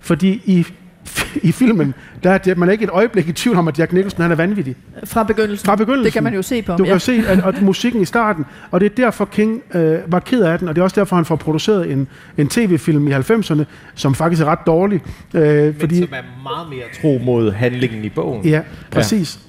Fordi i *laughs* i filmen, der er man er ikke et øjeblik i tvivl om, at Jack Nicholson han er vanvittig. Fra begyndelsen. Fra begyndelsen. Det kan man jo se på. Du kan ja. se at, at musikken i starten, og det er derfor King øh, var ked af den, og det er også derfor, han får produceret en, en tv-film i 90'erne, som faktisk er ret dårlig. Øh, Men fordi, som er meget mere tro mod handlingen i bogen. Ja, præcis. Ja.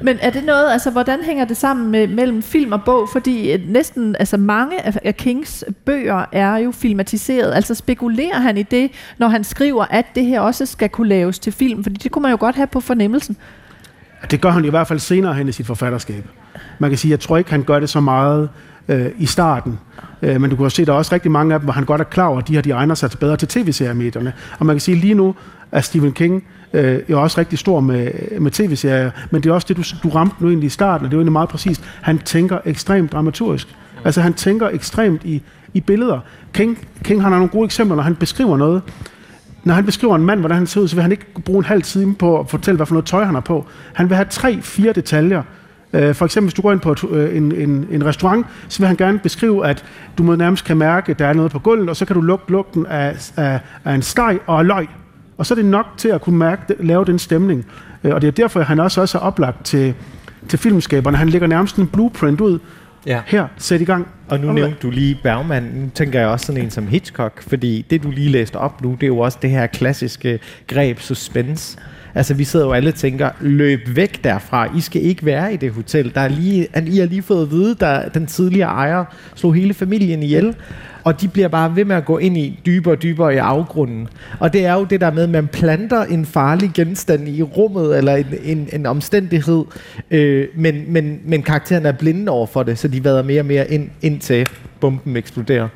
Men er det noget, altså hvordan hænger det sammen med, mellem film og bog? Fordi øh, næsten, altså mange af Kings bøger er jo filmatiseret. Altså spekulerer han i det, når han skriver, at det her også skal kunne laves til film? Fordi det kunne man jo godt have på fornemmelsen. Det gør han i hvert fald senere hen i sit forfatterskab. Man kan sige, jeg tror ikke, han gør det så meget øh, i starten. Øh, men du kan jo se, at der er også rigtig mange af dem, hvor han godt er klar over, at de her de egner sig bedre til tv-seriemedierne. Og man kan sige, at lige nu er Stephen King øh, er også rigtig stor med, med tv-serier, men det er også det, du, du ramte nu egentlig i starten, og det er jo egentlig meget præcist. Han tænker ekstremt dramaturgisk. Altså han tænker ekstremt i, i billeder. King, King han har nogle gode eksempler, når han beskriver noget. Når han beskriver en mand, hvordan han ser ud, så vil han ikke bruge en halv time på at fortælle, hvad for noget tøj han har på. Han vil have tre, fire detaljer, øh, For eksempel, hvis du går ind på et, øh, en, en, en restaurant, så vil han gerne beskrive, at du må nærmest kan mærke, at der er noget på gulvet, og så kan du lugte lugten af, af, af en steg og af løg. Og så er det nok til at kunne mærke, lave den stemning. Øh, Og det er derfor, han også, også er oplagt til, til filmskaberne. Han lægger nærmest en blueprint ud. Ja. Her, sæt i gang. Og nu nævnte du lige Bergman. Tænker jeg også sådan en som Hitchcock, fordi det du lige læste op nu, det er jo også det her klassiske greb suspense. Altså vi sidder jo alle og tænker, løb væk derfra, I skal ikke være i det hotel. Der er lige, I har lige fået at vide, at den tidligere ejer slog hele familien ihjel. Og de bliver bare ved med at gå ind i dybere og dybere i afgrunden. Og det er jo det der med, at man planter en farlig genstand i rummet, eller en, en, en omstændighed, øh, men, men, men karakteren er blinde over for det, så de vader mere og mere ind, indtil bomben eksploderer.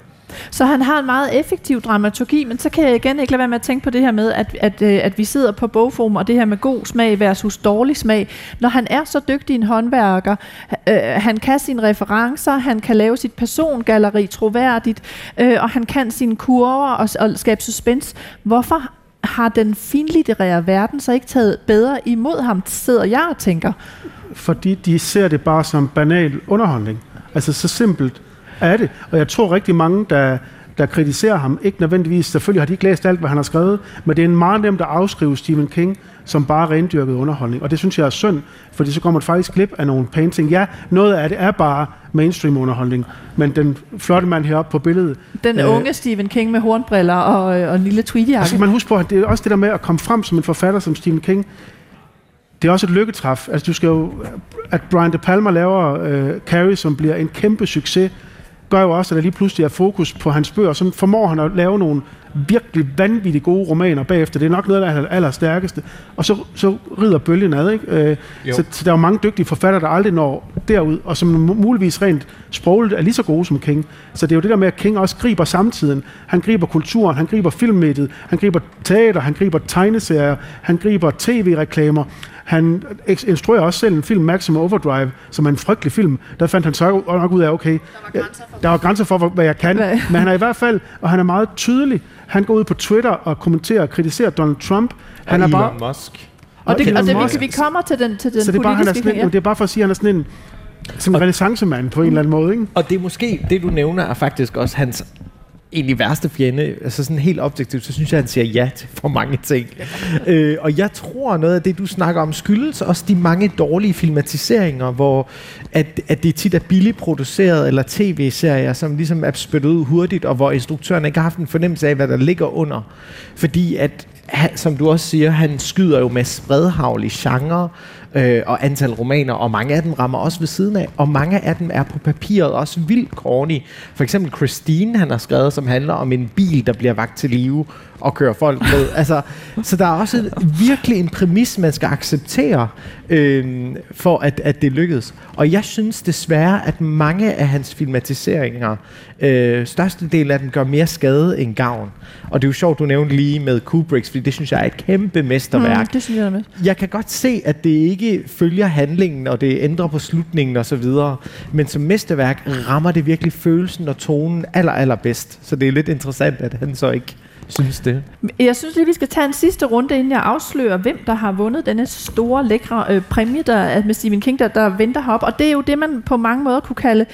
Så han har en meget effektiv dramaturgi, men så kan jeg igen ikke lade være med at tænke på det her med, at, at, øh, at vi sidder på bogform, og det her med god smag versus dårlig smag. Når han er så dygtig en håndværker, øh, han kan sine referencer, han kan lave sit persongalleri troværdigt, øh, og han kan sine kurver og, og skabe suspense. Hvorfor har den finlitterære verden så ikke taget bedre imod ham, sidder jeg og tænker. Fordi de ser det bare som banal underholdning. Altså så simpelt er det. Og jeg tror rigtig mange, der, der kritiserer ham, ikke nødvendigvis, selvfølgelig har de ikke læst alt, hvad han har skrevet, men det er en meget nemt at afskrive Stephen King som bare rendyrket underholdning. Og det synes jeg er synd, fordi så kommer man faktisk glip af nogle painting. Ja, noget af det er bare mainstream underholdning, men den flotte mand heroppe på billedet... Den øh, unge Stephen King med hornbriller og, og en lille tweedjakke. Altså, man husker på, at det er også det der med at komme frem som en forfatter som Stephen King, det er også et lykketræf. Altså, du skal jo, at Brian De Palma laver øh, Carrie, som bliver en kæmpe succes, gør jo også, at der lige pludselig er fokus på hans bøger. Så formår han at lave nogle virkelig vanvittigt gode romaner bagefter. Det er nok noget, der er allerstærkeste. Og så, så rider bølgen ad. Ikke? Øh, så, så der er jo mange dygtige forfattere, der aldrig når derud, og som muligvis rent sprogligt er lige så gode som King. Så det er jo det der med, at King også griber samtiden. Han griber kulturen, han griber filmmediet, han griber teater, han griber tegneserier, han griber tv-reklamer. Han instruerer også selv en film, Maximum Overdrive, som er en frygtelig film. Der fandt han så nok ud af, okay, der var grænser for, der var grænser for hvad jeg kan. Men han er i hvert fald, og han er meget tydelig. Han går ud på Twitter og kommenterer og kritiserer Donald Trump. Han og er bare, Elon Musk. Og, det, og det, vi, vi kommer til den, til den så det er, bare, han er sådan, en, det er bare for at sige, at han er sådan en, som en renaissancemand på en eller anden måde. Ikke? Og det er måske, det du nævner, er faktisk også hans egentlig værste fjende, altså sådan helt objektivt, så synes jeg, at han siger ja til for mange ting. *laughs* øh, og jeg tror, noget af det, du snakker om, skyldes også de mange dårlige filmatiseringer, hvor at, at det tit er billigt produceret, eller tv-serier, som ligesom er spyttet ud hurtigt, og hvor instruktøren ikke har haft en fornemmelse af, hvad der ligger under. Fordi at, som du også siger, han skyder jo med spredhavl i genre, øh, og antal romaner, og mange af dem rammer også ved siden af, og mange af dem er på papiret også vildt corny. For eksempel Christine, han har skrevet, som handler om en bil, der bliver vagt til live og kører folk ned. *laughs* altså, så der er også virkelig en præmis, man skal acceptere, øh, for at, at det lykkedes. Og jeg synes desværre, at mange af hans filmatiseringer, øh, størstedelen af dem gør mere skade end gavn. Og det er jo sjovt, du nævnte lige med Kubricks, fordi det synes jeg er et kæmpe mesterværk. Mm, det synes jeg med. Jeg kan godt se, at det ikke følger handlingen, og det ændrer på slutningen og så videre. Men som mesterværk rammer det virkelig følelsen og tonen aller, allerbedst. Så det er lidt interessant, at han så ikke synes det. Jeg synes lige, vi skal tage en sidste runde, inden jeg afslører, hvem der har vundet denne store, lækre øh, præmie der, med Stephen King, der, der venter herop. Og det er jo det, man på mange måder kunne kalde,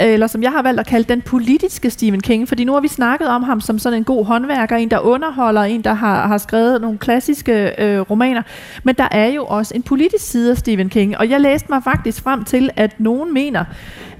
øh, eller som jeg har valgt at kalde, den politiske Stephen King. Fordi nu har vi snakket om ham som sådan en god håndværker, en der underholder, en der har, har skrevet nogle klassiske øh, romaner. Men der er jo også en politisk side af Stephen King. Og jeg læste mig faktisk frem til, at nogen mener,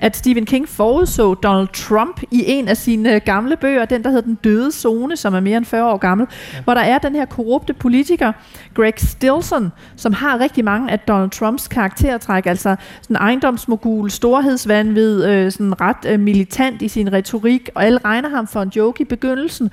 at Stephen King forudså Donald Trump i en af sine gamle bøger, den der hedder Den døde zone, som er mere end 40 år gammel, ja. hvor der er den her korrupte politiker, Greg Stilson, som har rigtig mange af Donald Trumps karaktertræk, altså sådan ejendomsmogul, storhedsvandvid, øh, sådan ret øh, militant i sin retorik, og alle regner ham for en joke i begyndelsen,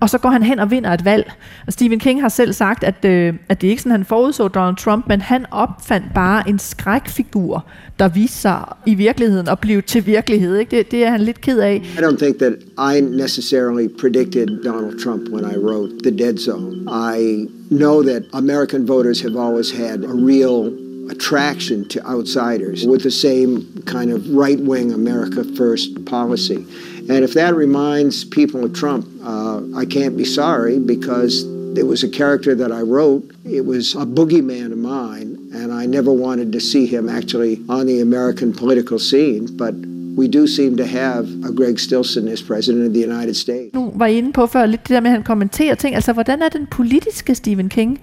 og så går han hen og vinder et valg. Og Stephen King har selv sagt, at, øh, at det ikke sådan, han forudså Donald Trump, men han opfandt bare en skrækfigur, der viste sig i virkeligheden at blive til virkelighed. Ikke? Det, det er han lidt ked af. I don't think that I necessarily predicted Donald Trump when I wrote The Dead Zone. I know that American voters have always had a real attraction to outsiders with the same kind of right wing America First policy. And if that reminds people of Trump, uh, I can't be sorry because it was a character that I wrote. It was a boogeyman of mine. And I never wanted to see him actually on the American political scene, but we do seem to have a Greg Stilson as president of the United States. Nu var I inde på før lidt det der med, at han kommenterer ting. Altså, hvordan er den politiske Stephen King?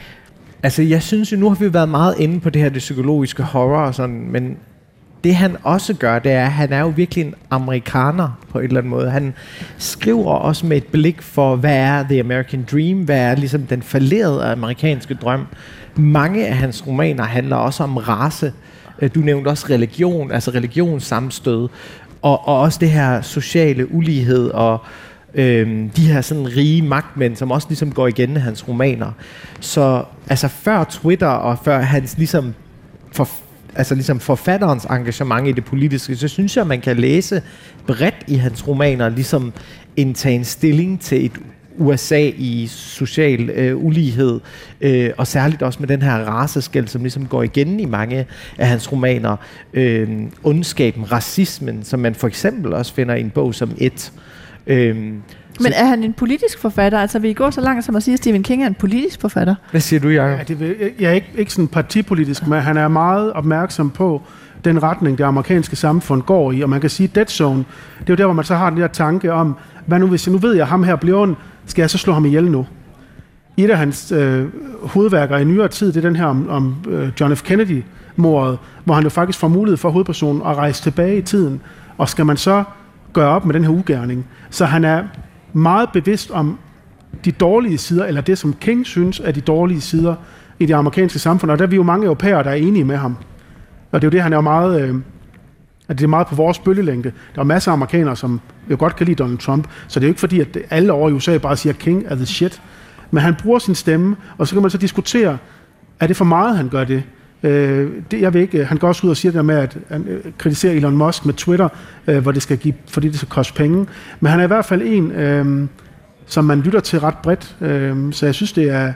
Altså, jeg synes jo, nu har vi været meget inde på det her, det psykologiske horror og sådan, men det han også gør, det er, at han er jo virkelig en amerikaner på en eller anden måde. Han skriver også med et blik for, hvad er The American Dream, hvad er ligesom den falderede amerikanske drøm. Mange af hans romaner handler også om race. Øh, du nævnte også religion, altså religionssamstød, og, og også det her sociale ulighed og øh, de her sådan rige magtmænd, som også ligesom går igen i hans romaner. Så altså før Twitter og før hans ligesom for, altså ligesom forfatterens engagement i det politiske, så synes jeg, at man kan læse bredt i hans romaner, ligesom indtage en stilling til et USA i social øh, ulighed, øh, og særligt også med den her raceskæld, som ligesom går igen i mange af hans romaner. Øh, ondskaben, racismen, som man for eksempel også finder i en bog som Et. Øh, Men er han en politisk forfatter? Altså, vil I gå så langt som at sige, at Stephen King er en politisk forfatter? hvad siger du, Jacob? Ja, det vil, jeg er ikke, ikke sådan partipolitisk, men han er meget opmærksom på den retning, det amerikanske samfund går i. Og man kan sige, Dead Zone, det er jo der, hvor man så har den der tanke om, hvad nu hvis jeg nu ved, jeg ham her bliver en, skal jeg så slå ham ihjel nu? Et af hans øh, hovedværker i nyere tid, det er den her om, om øh, John F. Kennedy-mordet, hvor han jo faktisk får mulighed for hovedpersonen at rejse tilbage i tiden. Og skal man så gøre op med den her ugerning? Så han er meget bevidst om de dårlige sider, eller det, som King synes er de dårlige sider i det amerikanske samfund. Og der er vi jo mange europæere, der er enige med ham. Og det er jo det, han er jo meget... Øh, at det er meget på vores bølgelængde. Der er masser af amerikanere, som jo godt kan lide Donald Trump, så det er jo ikke fordi, at alle over i USA bare siger, King of the shit. Men han bruger sin stemme, og så kan man så diskutere, er det for meget, han gør det? Øh, det jeg ved ikke, øh, han går også ud og siger det der med, at han øh, kritiserer Elon Musk med Twitter, øh, hvor det skal give, fordi det skal koste penge. Men han er i hvert fald en, øh, som man lytter til ret bredt, øh, så jeg synes, det er...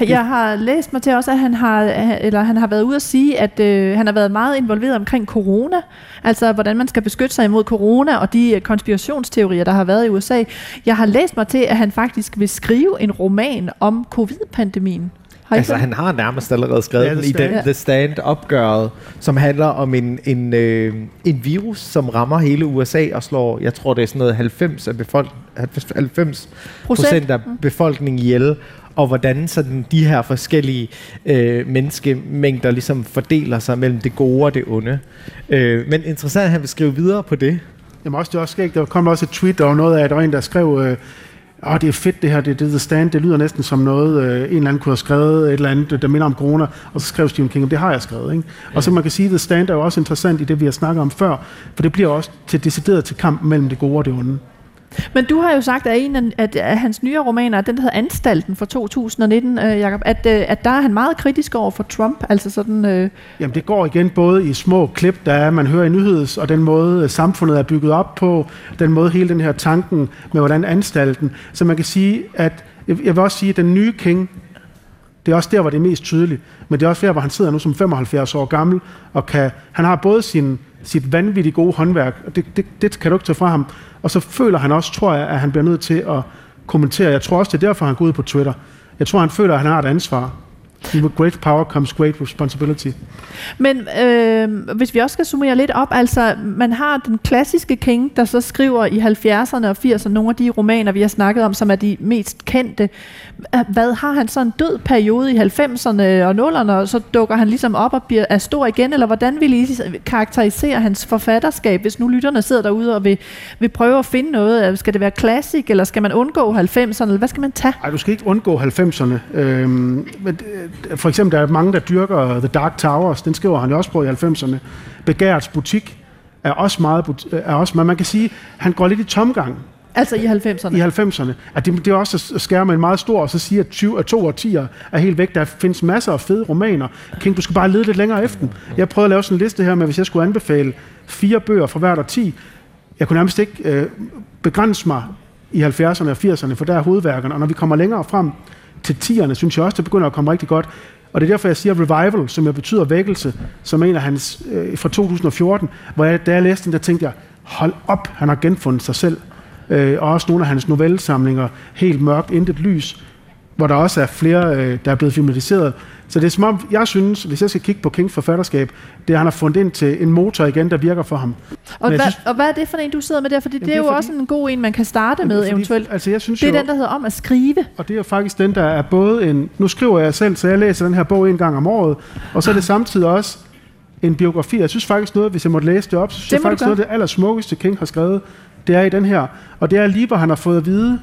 Jeg har læst mig til også, at han har, eller han har været ude at sige, at øh, han har været meget involveret omkring corona. Altså, hvordan man skal beskytte sig imod corona og de øh, konspirationsteorier, der har været i USA. Jeg har læst mig til, at han faktisk vil skrive en roman om covid-pandemien. Har I Altså, han har nærmest allerede skrevet Ja, den i den Stand. The Stand opgøret, som handler om en, en, øh, en virus, som rammer hele USA og slår, jeg tror det er sådan noget 90 af befolk 90 procent af befolkningen ihjel, og hvordan sådan de her forskellige øh, menneskemængder ligesom fordeler sig mellem det gode og det onde. Øh, men interessant, at han vil skrive videre på det. Jamen også, det er også skægt. Der kom også et tweet, der var noget af, at der var en, der skrev, øh, Åh, det er fedt det her, det, det er The Stand, det lyder næsten som noget, øh, en eller anden kunne have skrevet, et eller andet, der minder om corona, og så skrev Stephen King, det har jeg skrevet. Ikke? Og så man kan sige, at The Stand er jo også interessant i det, vi har snakket om før, for det bliver også til decideret til kampen mellem det gode og det onde. Men du har jo sagt, at en af, at, at hans nye romaner, den der hedder Anstalten fra 2019, øh, Jacob, at, øh, at der er han meget kritisk over for Trump. Altså sådan, øh, Jamen det går igen både i små klip, der er, man hører i nyheds, og den måde øh, samfundet er bygget op på, den måde hele den her tanken med hvordan anstalten. Så man kan sige, at jeg jeg vil også sige, at den nye King, det er også der, hvor det er mest tydeligt, men det er også der, hvor han sidder nu som 75 år gammel, og kan, han har både sin, sit vanvittigt gode håndværk, og det, det, det kan du ikke tage fra ham, og så føler han også, tror jeg, at han bliver nødt til at kommentere. Jeg tror også, det er derfor, han går ud på Twitter. Jeg tror, han føler, at han har et ansvar. With great power comes great responsibility. Men øh, hvis vi også skal summere lidt op, altså man har den klassiske King, der så skriver i 70'erne og 80'erne nogle af de romaner, vi har snakket om, som er de mest kendte. Hvad har han så en død periode i 90'erne og 0'erne, og så dukker han ligesom op og bliver, er stor igen, eller hvordan vil I karakterisere hans forfatterskab, hvis nu lytterne sidder derude og vil, vil prøve at finde noget? Skal det være klassik, eller skal man undgå 90'erne, eller hvad skal man tage? Ej, du skal ikke undgå 90'erne. Øhm, men, øh, for eksempel, der er mange, der dyrker The Dark Towers. Den skriver han jo også på i 90'erne. Begærets butik er også meget... Er også, men man kan sige, han går lidt i tomgang Altså i 90'erne? i 90'erne. At det, det er også at skære med en meget stor, og så sige, at 20 af to årtier er helt væk. Der findes masser af fede romaner. King, du skal bare lede lidt længere efter dem. Jeg prøvede at lave sådan en liste her med, hvis jeg skulle anbefale fire bøger fra hvert årti. Jeg kunne nærmest ikke øh, begrænse mig i 70'erne og 80'erne, for der er hovedværkerne. Og når vi kommer længere frem til 10'erne, synes jeg også, det begynder at komme rigtig godt. Og det er derfor, jeg siger revival, som jo betyder vækkelse, som en af hans øh, fra 2014, hvor jeg, da jeg læste den, der tænkte jeg, hold op, han har genfundet sig selv. Øh, og også nogle af hans novellesamlinger, helt mørkt, intet lys hvor der også er flere, øh, der er blevet filmatiseret. Så det er som om, jeg synes, hvis jeg skal kigge på Kings forfatterskab, det er, at han har fundet ind til en motor igen, der virker for ham. Og hvad, synes- og hvad er det for en, du sidder med der? Fordi Jamen, det er det er jo fordi- også en god en, man kan starte med Fordi- eventuelt. Altså, jeg synes Det er jo, den, der hedder om at skrive. Og det er jo faktisk den, der er både en... Nu skriver jeg selv, så jeg læser den her bog en gang om året, og så er det samtidig også en biografi. Jeg synes faktisk noget, hvis jeg måtte læse det op, så synes Det jeg faktisk noget af det allersmukkeste, King har skrevet, det er i den her. Og det er lige, hvor han har fået at vide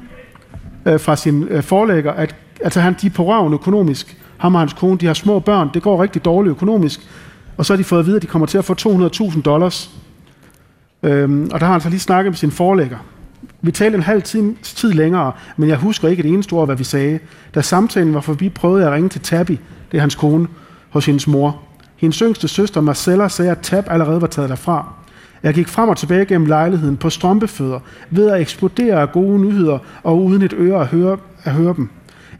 øh, fra sin øh, forlægger, at altså, han, de er på røven økonomisk. Ham og hans kone, de har små børn, det går rigtig dårligt økonomisk. Og så har de fået at vide, at de kommer til at få 200.000 dollars. Øhm, og der har han så lige snakket med sin forlægger. Vi talte en halv times tid længere, men jeg husker ikke et eneste ord, hvad vi sagde. Da samtalen var forbi, prøvede jeg at ringe til Tabby, det er hans kone, hos hendes mor. Hendes yngste søster Marcella sagde, at Tab allerede var taget derfra. Jeg gik frem og tilbage gennem lejligheden på strømpefødder, ved at eksplodere af gode nyheder og uden et øre at høre, at høre dem.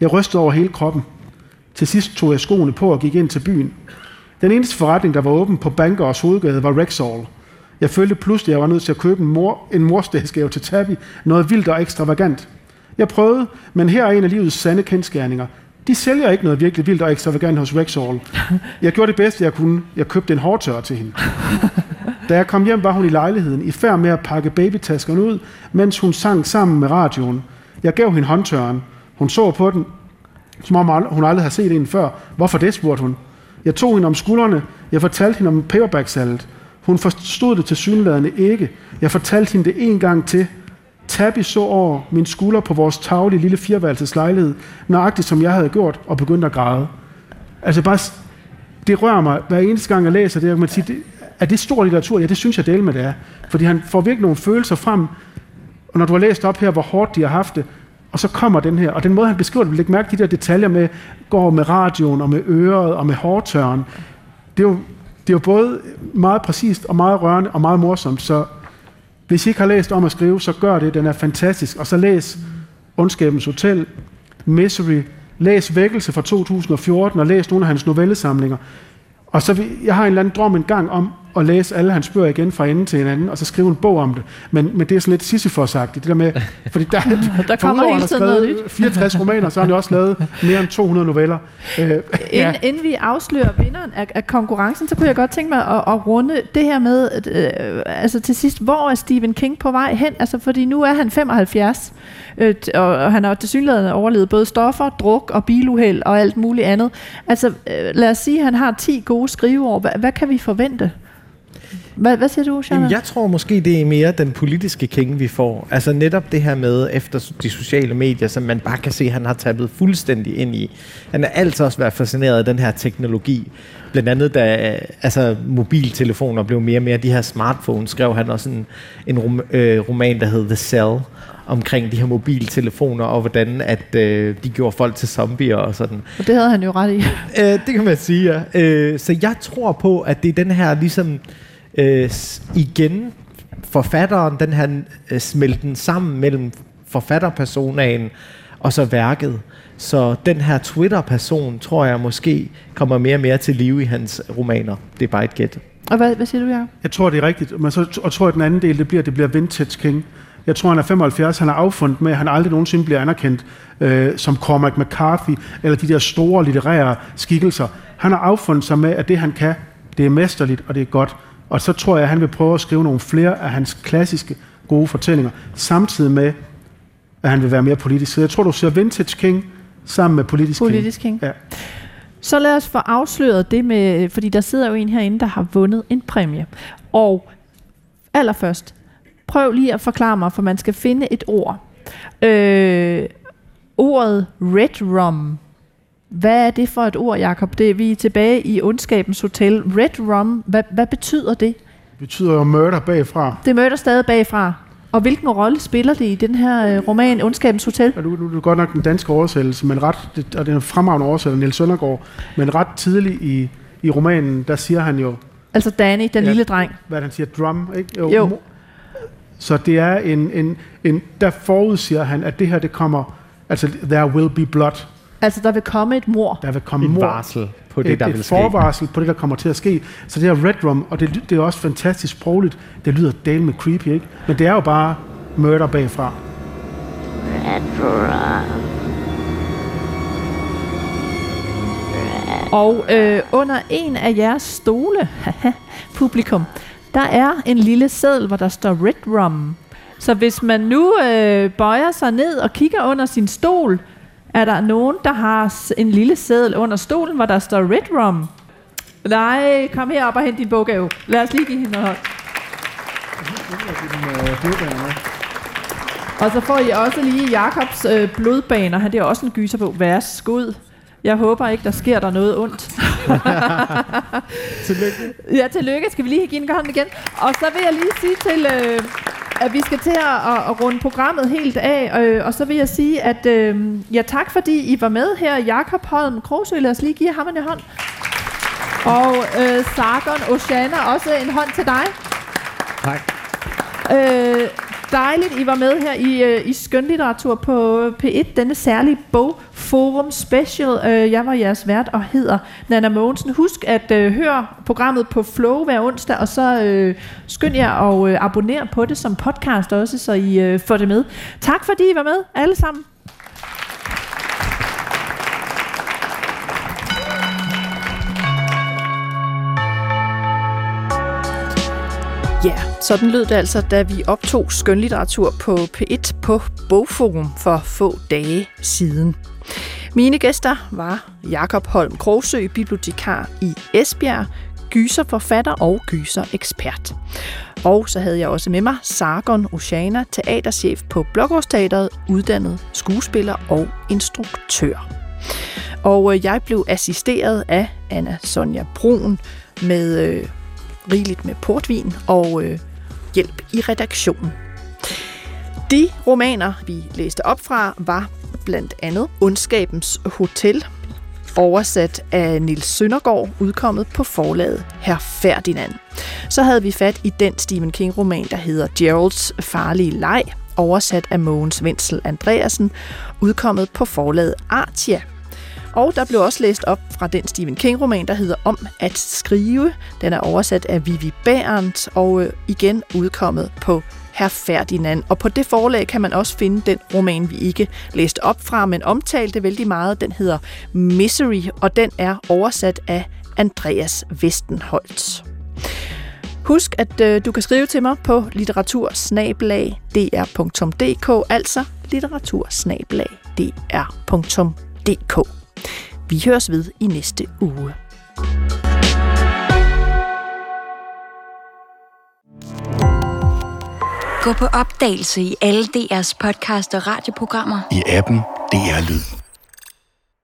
Jeg rystede over hele kroppen. Til sidst tog jeg skoene på og gik ind til byen. Den eneste forretning, der var åben på Bankers hovedgade, var Rexall. Jeg følte pludselig, at jeg var nødt til at købe en, mor, en morsdagsgave til Tabby, noget vildt og ekstravagant. Jeg prøvede, men her er en af livets sande kendskærninger. De sælger ikke noget virkelig vildt og ekstravagant hos Rexall. Jeg gjorde det bedste, jeg kunne. Jeg købte en hårtørre til hende. Da jeg kom hjem, var hun i lejligheden, i færd med at pakke babytaskerne ud, mens hun sang sammen med radioen. Jeg gav hende håndtørren. Hun så på den, som om hun aldrig har set en før. Hvorfor det, spurgte hun. Jeg tog hende om skuldrene. Jeg fortalte hende om paperback-salget. Hun forstod det til synlædende ikke. Jeg fortalte hende det en gang til. Tabby så over min skulder på vores tavle lille fireværelses lejlighed, nøjagtigt som jeg havde gjort, og begyndte at græde. Altså bare, det rører mig hver eneste gang, jeg læser det, jeg kan sige, det, er det stor litteratur? Ja, det synes jeg del med det er. Fordi han får virkelig nogle følelser frem, og når du har læst op her, hvor hårdt de har haft det, og så kommer den her, og den måde, han beskriver det, vil lægge mærke til de der detaljer med, går med radioen, og med øret, og med hårtørren. Det er jo, det er jo både meget præcist, og meget rørende, og meget morsomt, så hvis I ikke har læst om at skrive, så gør det, den er fantastisk. Og så læs Ondskabens Hotel, Misery, læs Vækkelse fra 2014, og læs nogle af hans novellesamlinger. Og så jeg har en eller anden drøm en gang om at læse alle hans bøger igen fra ende til en anden, og så skrive en bog om det. Men, men det er sådan lidt sisyfosagtigt, det der med, *laughs* fordi der, Der kommer for hele tiden noget skrevet 64 romaner, så har han jo også lavet mere end 200 noveller. Øh, Inden, ja. inden vi afslører vinderen af, af konkurrencen, så kunne jeg godt tænke mig at, at runde det her med, øh, altså til sidst, hvor er Stephen King på vej hen? Altså fordi nu er han 75, øh, og, og han har til synligheden overlevet både stoffer, druk og biluheld og alt muligt andet. Altså øh, lad os sige, at han har 10 gode skriveår. Hvad, hvad kan vi forvente? Hvad, hvad siger du, Shanna? Jeg tror måske, det er mere den politiske king, vi får. Altså netop det her med, efter de sociale medier, som man bare kan se, han har tappet fuldstændig ind i. Han har altid også været fascineret af den her teknologi. Blandt andet, da altså, mobiltelefoner blev mere og mere de her smartphones, skrev han også en, en rom, øh, roman, der hed The Cell, omkring de her mobiltelefoner, og hvordan at øh, de gjorde folk til zombier og sådan. Og det havde han jo ret i. Øh, det kan man sige, ja. Øh, så jeg tror på, at det er den her ligesom øh, igen forfatteren, den her øh, smelten sammen mellem forfatterpersonaen og så værket. Så den her Twitter-person, tror jeg måske, kommer mere og mere til live i hans romaner. Det er bare et gæt. Og hvad, hvad siger du, Jacob? Jeg tror, det er rigtigt. Men så og tror jeg, at den anden del, det bliver, det bliver Vintage King. Jeg tror, han er 75. Han er affundet med, at han aldrig nogensinde bliver anerkendt øh, som Cormac McCarthy, eller de der store litterære skikkelser. Han har affundet sig med, at det, han kan, det er mesterligt, og det er godt. Og så tror jeg, at han vil prøve at skrive nogle flere af hans klassiske gode fortællinger, samtidig med, at han vil være mere politisk. Så jeg tror, du ser Vintage King sammen med Politisk, Politisk King. King. Ja. Så lad os få afsløret det med, fordi der sidder jo en herinde, der har vundet en præmie. Og allerførst, prøv lige at forklare mig, for man skal finde et ord. Øh, ordet red rum. Hvad er det for et ord, Jakob? Det er vi er tilbage i ondskabens hotel. Red rum, hvad, hvad betyder det? Det betyder jo murder bagfra. Det møder stadig bagfra. Og hvilken rolle spiller det i den her øh, roman, Ondskabens Hotel? Og nu, nu er det godt nok den danske oversættelse, men ret, det, og det er en fremragende oversætter, Niels Søndergaard, men ret tidligt i, i romanen, der siger han jo, Altså Danny, den Ja. lille dreng. hvad han siger, drum, ikke? Jo. mo- Så det er en, en, en, der forudsiger han, at det her, det kommer, altså, there will be blood. Altså, der vil komme et mor. Der vil komme Et mord. varsel på det, et, der et vil ske. forvarsel på det, der kommer til at ske. Så det her Red Rum, og det, det er også fantastisk sprogligt, det lyder dale med creepy, ikke? Men det er jo bare murder bagfra. Red rum. Og øh, under en af jeres stole, publikum, der er en lille seddel, hvor der står Red Rum. Så hvis man nu øh, bøjer sig ned og kigger under sin stol, er der nogen, der har en lille seddel under stolen, hvor der står Red Rum. Nej, kom herop og hent din boggave. Lad os lige give hende noget hånd. Og så får I også lige Jakobs øh, blodbaner. Han det er også en gyser på. Værsgod. Jeg håber ikke, der sker der noget ondt. *laughs* tillykke. Ja, tillykke. Skal vi lige give en hånd igen? Og så vil jeg lige sige til, øh, at vi skal til at, at, at runde programmet helt af. Øh, og så vil jeg sige, at øh, ja, tak fordi I var med her. Jakob Holm Krogsø, lad os lige give ham en hånd. Og øh, Sargon Oceana, også en hånd til dig. Tak. Øh, dejligt, I var med her i, øh, i skønlitteratur på øh, P1, denne særlige bogforum special. Øh, jeg var jeres vært og hedder Nana Mogensen. Husk at øh, høre programmet på Flow hver onsdag, og så øh, skynd jer og øh, på det som podcast også, så I øh, får det med. Tak fordi I var med, alle sammen. Ja, yeah, sådan lød det altså, da vi optog skønlitteratur på P1 på Bogforum for få dage siden. Mine gæster var Jakob Holm Krogsø, bibliotekar i Esbjerg, gyserforfatter og gyserekspert. Og så havde jeg også med mig Sargon Oceana, teaterchef på Blågårdsteateret, uddannet skuespiller og instruktør. Og øh, jeg blev assisteret af Anna Sonja Brun med øh, rigeligt med portvin og øh, hjælp i redaktionen. De romaner, vi læste op fra, var blandt andet Ondskabens Hotel, oversat af Nils Søndergaard, udkommet på forlaget Herr Ferdinand. Så havde vi fat i den Stephen King-roman, der hedder Geralds farlige leg, oversat af Mogens Wenzel Andreasen, udkommet på forlaget Artia og der blev også læst op fra den Stephen King-roman, der hedder Om at skrive. Den er oversat af Vivi Berndt og øh, igen udkommet på Herr Ferdinand. Og på det forlag kan man også finde den roman, vi ikke læste op fra, men omtalte vældig meget. Den hedder Misery, og den er oversat af Andreas Vestenholt. Husk, at øh, du kan skrive til mig på litteratursnabelag.dr.dk, altså litteratursnabelag.dr.dk. Vi høres ved i næste uge. Gå på opdagelse i alle DR's podcast og radioprogrammer. I appen DR Lyd.